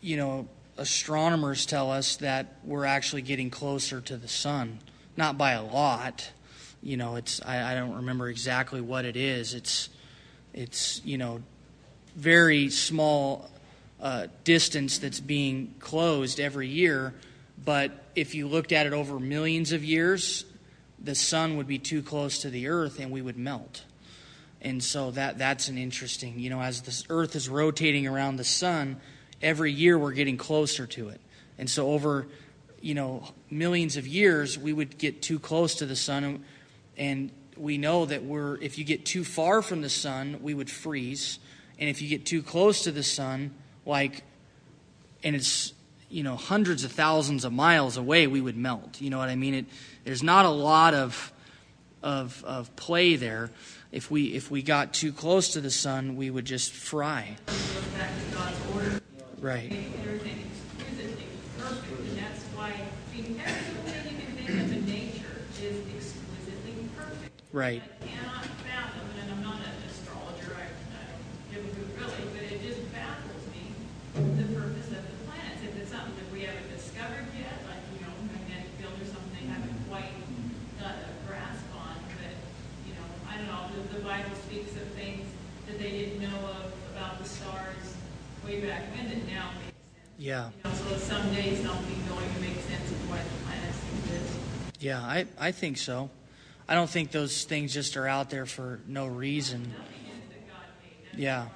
you know, astronomers tell us that we're actually getting closer to the sun, not by a lot. You know, it's I, I don't remember exactly what it is. It's it's you know very small uh, distance that's being closed every year. But if you looked at it over millions of years, the sun would be too close to the earth and we would melt. And so that that's an interesting, you know, as the earth is rotating around the sun, every year we're getting closer to it. And so over, you know, millions of years, we would get too close to the sun and, and we know that we're if you get too far from the sun, we would freeze. And if you get too close to the sun, like and it's you know hundreds of thousands of miles away, we would melt. You know what I mean? It, there's not a lot of of of play there. If we if we got too close to the sun, we would just fry. Right. Make everything exquisitely perfect, and that's why, I mean, everything you can think of in nature is exquisitely perfect. Right. I cannot fathom, and I'm not an astrologer, I, I don't give a hoot really, but it just baffles me, the purpose of the planets. If it's something that we haven't discovered yet, like, you know, magnetic field or something they haven't quite got a grasp on, but, you know, I don't know, the, the Bible speaks of things that they didn't know of about the stars way back when that now make sense. Yeah. You know, so someday something going to make sense of why the planets exist. Yeah, I, I think so. I don't think those things just are out there for no reason. Yeah.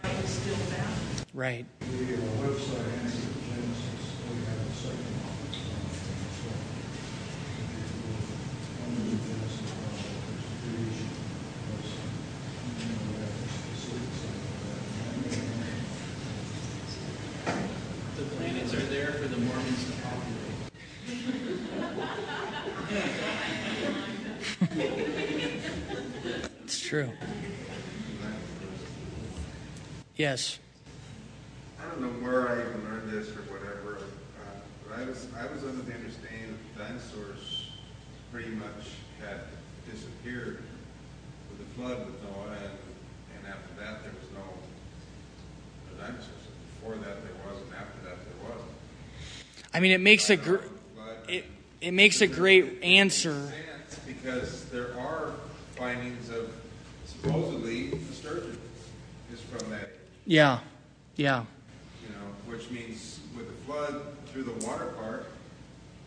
Right. The uh, website answer Genesis, we have a second. So, under the Genesis, uh, there's creation, there's, you know, we have specifics of that. The planets are there for the Mormons to populate. It's true. Yes. I don't know where I even learned this or whatever, uh, but I was, I was under the understanding that dinosaurs pretty much had disappeared with the flood with Noah, and, and after that, there was no no dinosaurs. Before that, there was, and after that, there was. I mean, it makes a gr- it it makes a great answer. because there are findings supposedly a sturgeon is from that Yeah. Yeah. you know, which means with the flood through the water park,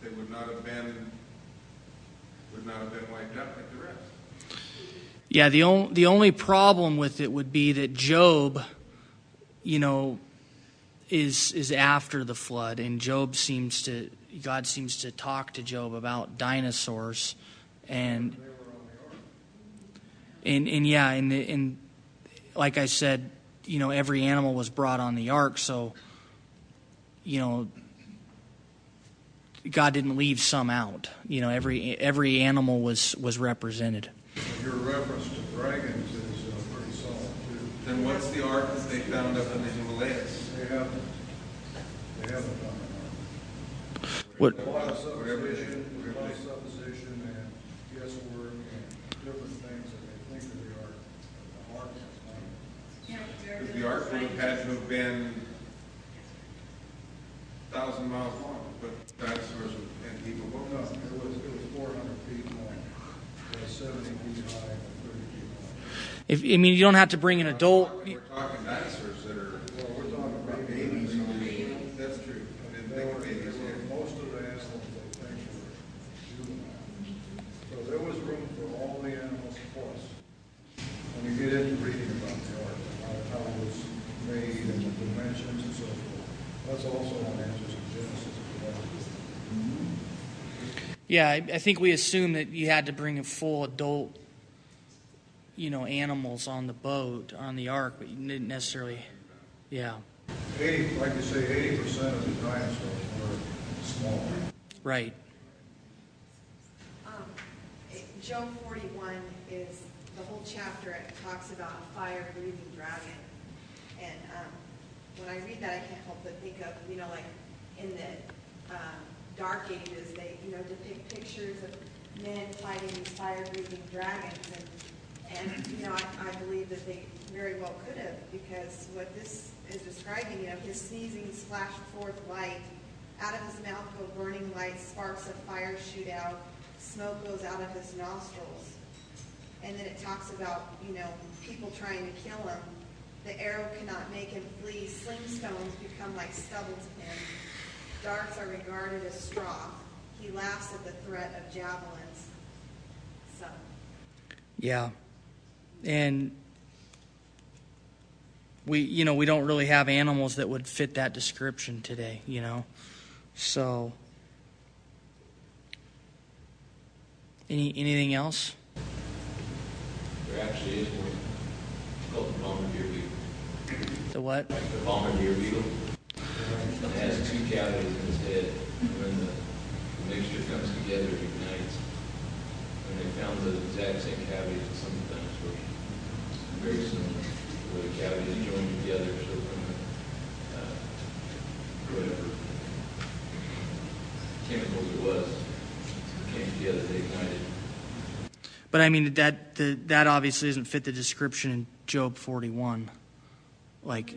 they would not have been, would not have been wiped out like the rest. Yeah, the only the only problem with it would be that Job, you know, is is after the flood, and Job seems to God seems to talk to Job about dinosaurs, and and and yeah, and and like I said, you know, every animal was brought on the ark, so you know. God didn't leave some out. You know, every every animal was was represented. Your reference to dragons is uh, pretty solid, too. Then what's the ark that they found up in the Himalayas? They haven't, they haven't done it. What? A lot of supposition, a lot of supposition and guesswork and different things that they think of the ark. The ark is not. Because the ark would have had to have been thousand miles long, but dinosaurs and people both. no, it was, it was four hundred feet long, it was seventy feet high and thirty feet long. If I mean, you don't have to bring an adult. We're talking dinosaurs that are Well, we're talking about babies. babies. That's true. I didn't They think of babies most of the animals they think were juvenile. So there was room for all the animals plus. When you get into reading about the ark, how, how it was made and the dimensions and so forth, that's also on answers in Genesis. if you like. Yeah, I, I think we assume that you had to bring a full adult, you know, animals on the boat on the ark, but you didn't necessarily. Yeah, Eighty, like you say, eighty percent of the dinosaurs were small. right. Um, it- Job 41 is, the whole chapter, it talks about a fire-breathing dragon. And um, when I read that, I can't help but think of, you know, like in the um, Dark Ages, they, you know, depict pictures of men fighting these fire-breathing dragons. And, and you know, I, I believe that they very well could have, because what this is describing, you know, his sneezing splashed forth light. Out of his mouth go burning light, sparks of fire shoot out, smoke goes out of his nostrils. And then it talks about, you know, people trying to kill him. The arrow cannot make him flee. Sling stones become like stubble to him. Darts are regarded as straw. He laughs at the threat of javelins. So, Yeah, and we, you know, we don't really have animals that would fit that description today. You know, so. Any anything else? There actually is one. It's called the bombardier beetle. The what? Like the bombardier beetle. Has two cavities in its head. When the, mixture comes together, it ignites. And they found the exact same cavities in some of the dinosaurs. Very similar. Where the cavities joined together, so when the, uh, whatever chemicals it was came together, they ignited. But I mean that the, that obviously doesn't fit the description in Job 41. Like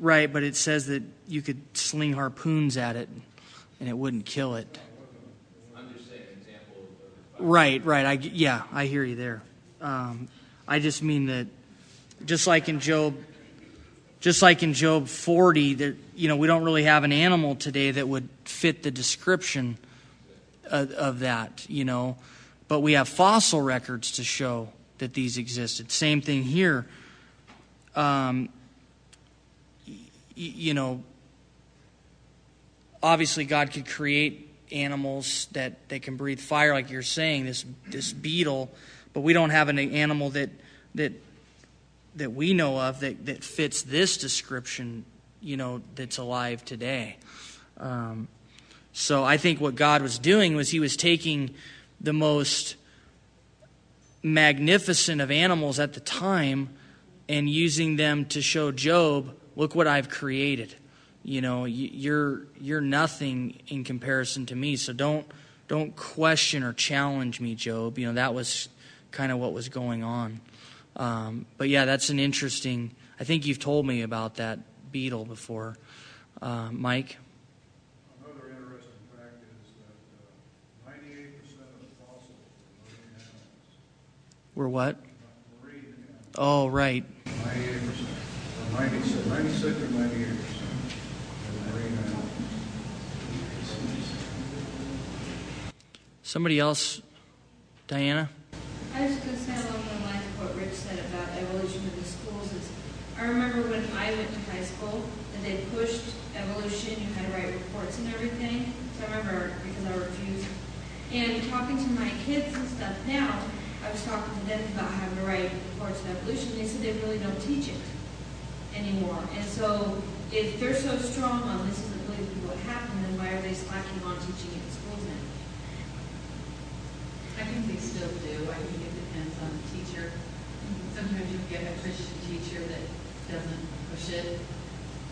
Right, but it says that you could sling harpoons at it and it wouldn't kill it. Right, right. I yeah, I hear you there. Um, I just mean that, just like in Job, just like in Job 40, that you know we don't really have an animal today that would fit the description of, of that, you know. But we have fossil records to show that these existed. Same thing here. Um, you know, obviously God could create animals that, that can breathe fire, like you're saying, this this beetle, but we don't have an animal that that that we know of that, that fits this description, you know, that's alive today. Um, so I think what God was doing was He was taking the most magnificent of animals at the time and using them to show Job, look what I've created. You know, you're you're nothing in comparison to me. So don't don't question or challenge me, Job. You know that was kind of what was going on. Um, but yeah, that's an interesting. I think you've told me about that beetle before, uh, Mike. Another interesting fact is that uh, ninety-eight percent of fossils marine animals. We're what? Marine animals, Oh, right. ninety-eight percent, or ninety-six, ninety-six or ninety-eight percent are. Somebody else, Diana. I was going to say along the lines of what Rich said about evolution in the schools is, I remember when I went to high school and they pushed evolution, you had to write reports and everything. So I remember because I refused. And talking to my kids and stuff now, I was talking to them about having to write reports of evolution. They said they really don't teach it anymore. And so if they're so strong on this isn't believed what happened, then why are they slacking on teaching it in schools now? I think they still do. I think it depends on the teacher. Sometimes you get a Christian teacher that doesn't push it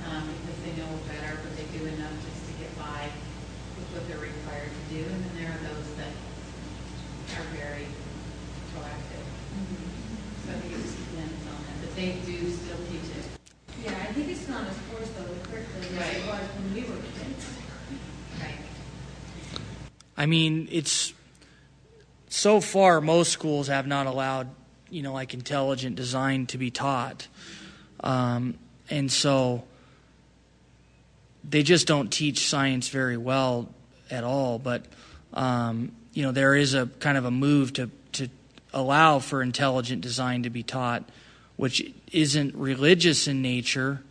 um, because they know better, but they do enough just to get by with what they're required to do. And then there are those that are very proactive. So I think it just depends on that. But they do still. Yeah, I think it's not as forced though, curriculum as it was when we were kids. I mean, it's so far most schools have not allowed, you know, like intelligent design to be taught, um, and so they just don't teach science very well at all. But um, you know, there is a kind of a move to to allow for intelligent design to be taught, which isn't religious in nature,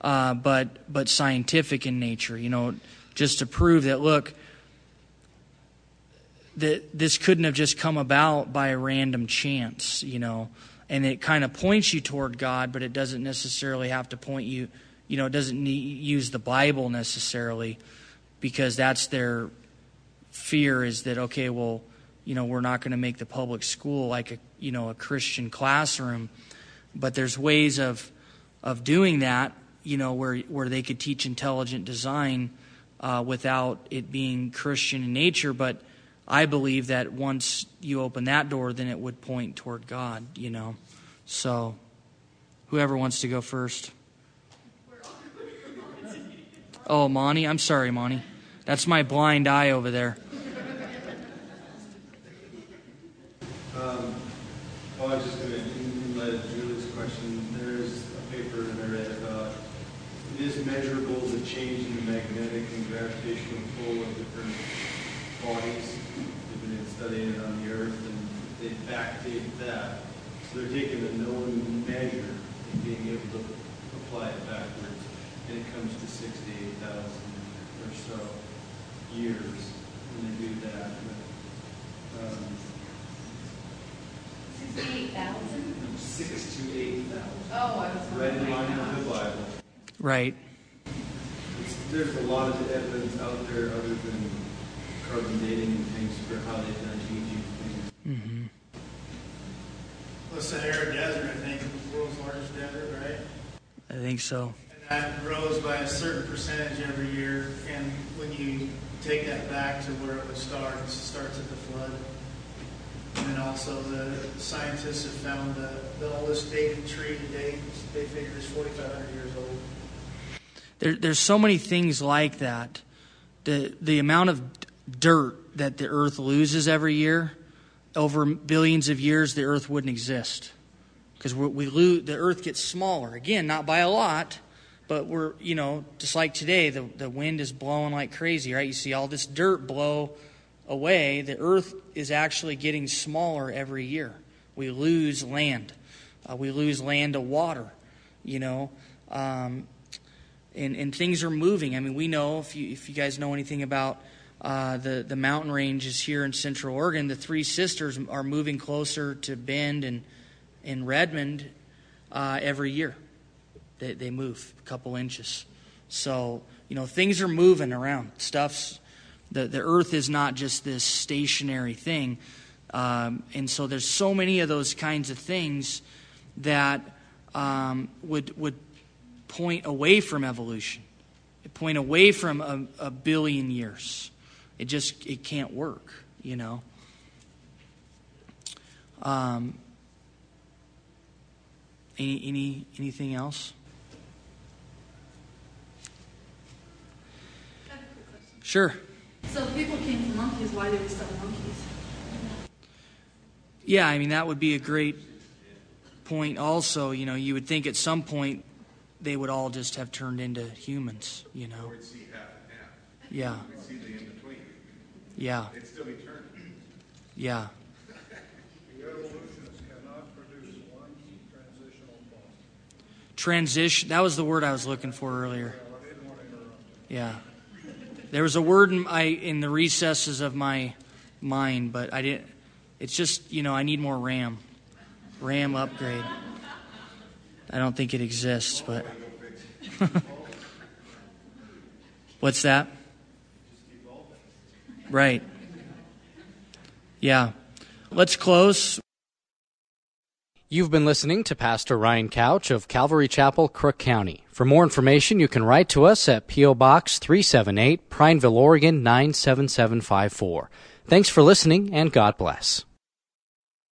uh, but but scientific in nature. You know, just to prove that look that this couldn't have just come about by a random chance, you know, and it kind of points you toward God, but it doesn't necessarily have to point you, you know, it doesn't need, use the Bible necessarily because that's their fear is that, okay, well, you know, we're not going to make the public school like a, you know, a Christian classroom, but there's ways of, of doing that, you know, where, where they could teach intelligent design uh, without it being Christian in nature, but I believe that once you open that door, then it would point toward God, you know. So, whoever wants to go first. Oh, Monty. I'm sorry, Monty. That's my blind eye over there. Um, oh, I was just going to, in light of Julie's question, there's a paper that I read about, it is measurable the change in the magnetic and gravitational pull of different bodies. They've been studying it on the Earth, and they backdate that. So they're taking a known measure and being able to apply it backwards, and it comes to 68,000 or so years when they do that. But, um, Sixty-eight thousand? six to eight thousand. Oh, I was. Right in line with the Bible. Right. There's a lot of evidence out there other than carbon dating and things for how they've done aging things. Mm-hmm. The Sahara Desert, I think, is the world's largest desert, right? I think so. And that grows by a certain percentage every year. And when you take that back to where it would start, it starts at the flood. And then also the scientists have found the, the oldest dated tree to date, they figure is 4,500 years old. There, there's so many things like that. The the amount of dirt that the Earth loses every year, over billions of years, the Earth wouldn't exist because we lose. The Earth gets smaller again, not by a lot, but we're you know just like today, the the wind is blowing like crazy, right? You see all this dirt blow away, the earth is actually getting smaller every year. We lose land. Uh, we lose land to water, you know. Um, and, and things are moving. I mean, we know, if you, if you guys know anything about uh, the, the mountain ranges here in Central Oregon, the Three Sisters are moving closer to Bend and, and Redmond uh, every year. They, they move a couple inches. So, you know, things are moving around. Stuff's, the, the earth is not just this stationary thing. Um, and so there's so many of those kinds of things that um, would, would point away from evolution, point away from a, a billion years. It just it can't work, you know. Um, any any anything else? Sure. So if people came from monkeys, why do we still have monkeys? Yeah, I mean that would be a great point. Also, you know, you would think at some point they would all just have turned into humans. You know. We'd see half and half. Yeah. We'd see the in-between. Yeah. It'd still be. Yeah. The evolutionists cannot produce one transitional thought. Transition. That was the word I was looking for earlier. Yeah. There was a word in, I, in the recesses of my mind, but I didn't. It's just, you know, I need more RAM. RAM upgrade. I don't think it exists, but. What's that? Right. Yeah. Let's close. You've been listening to Pastor Ryan Couch of Calvary Chapel, Crook County. For more information, you can write to us at P.O. Box 378, Prineville, Oregon 97754. Thanks for listening, and God bless.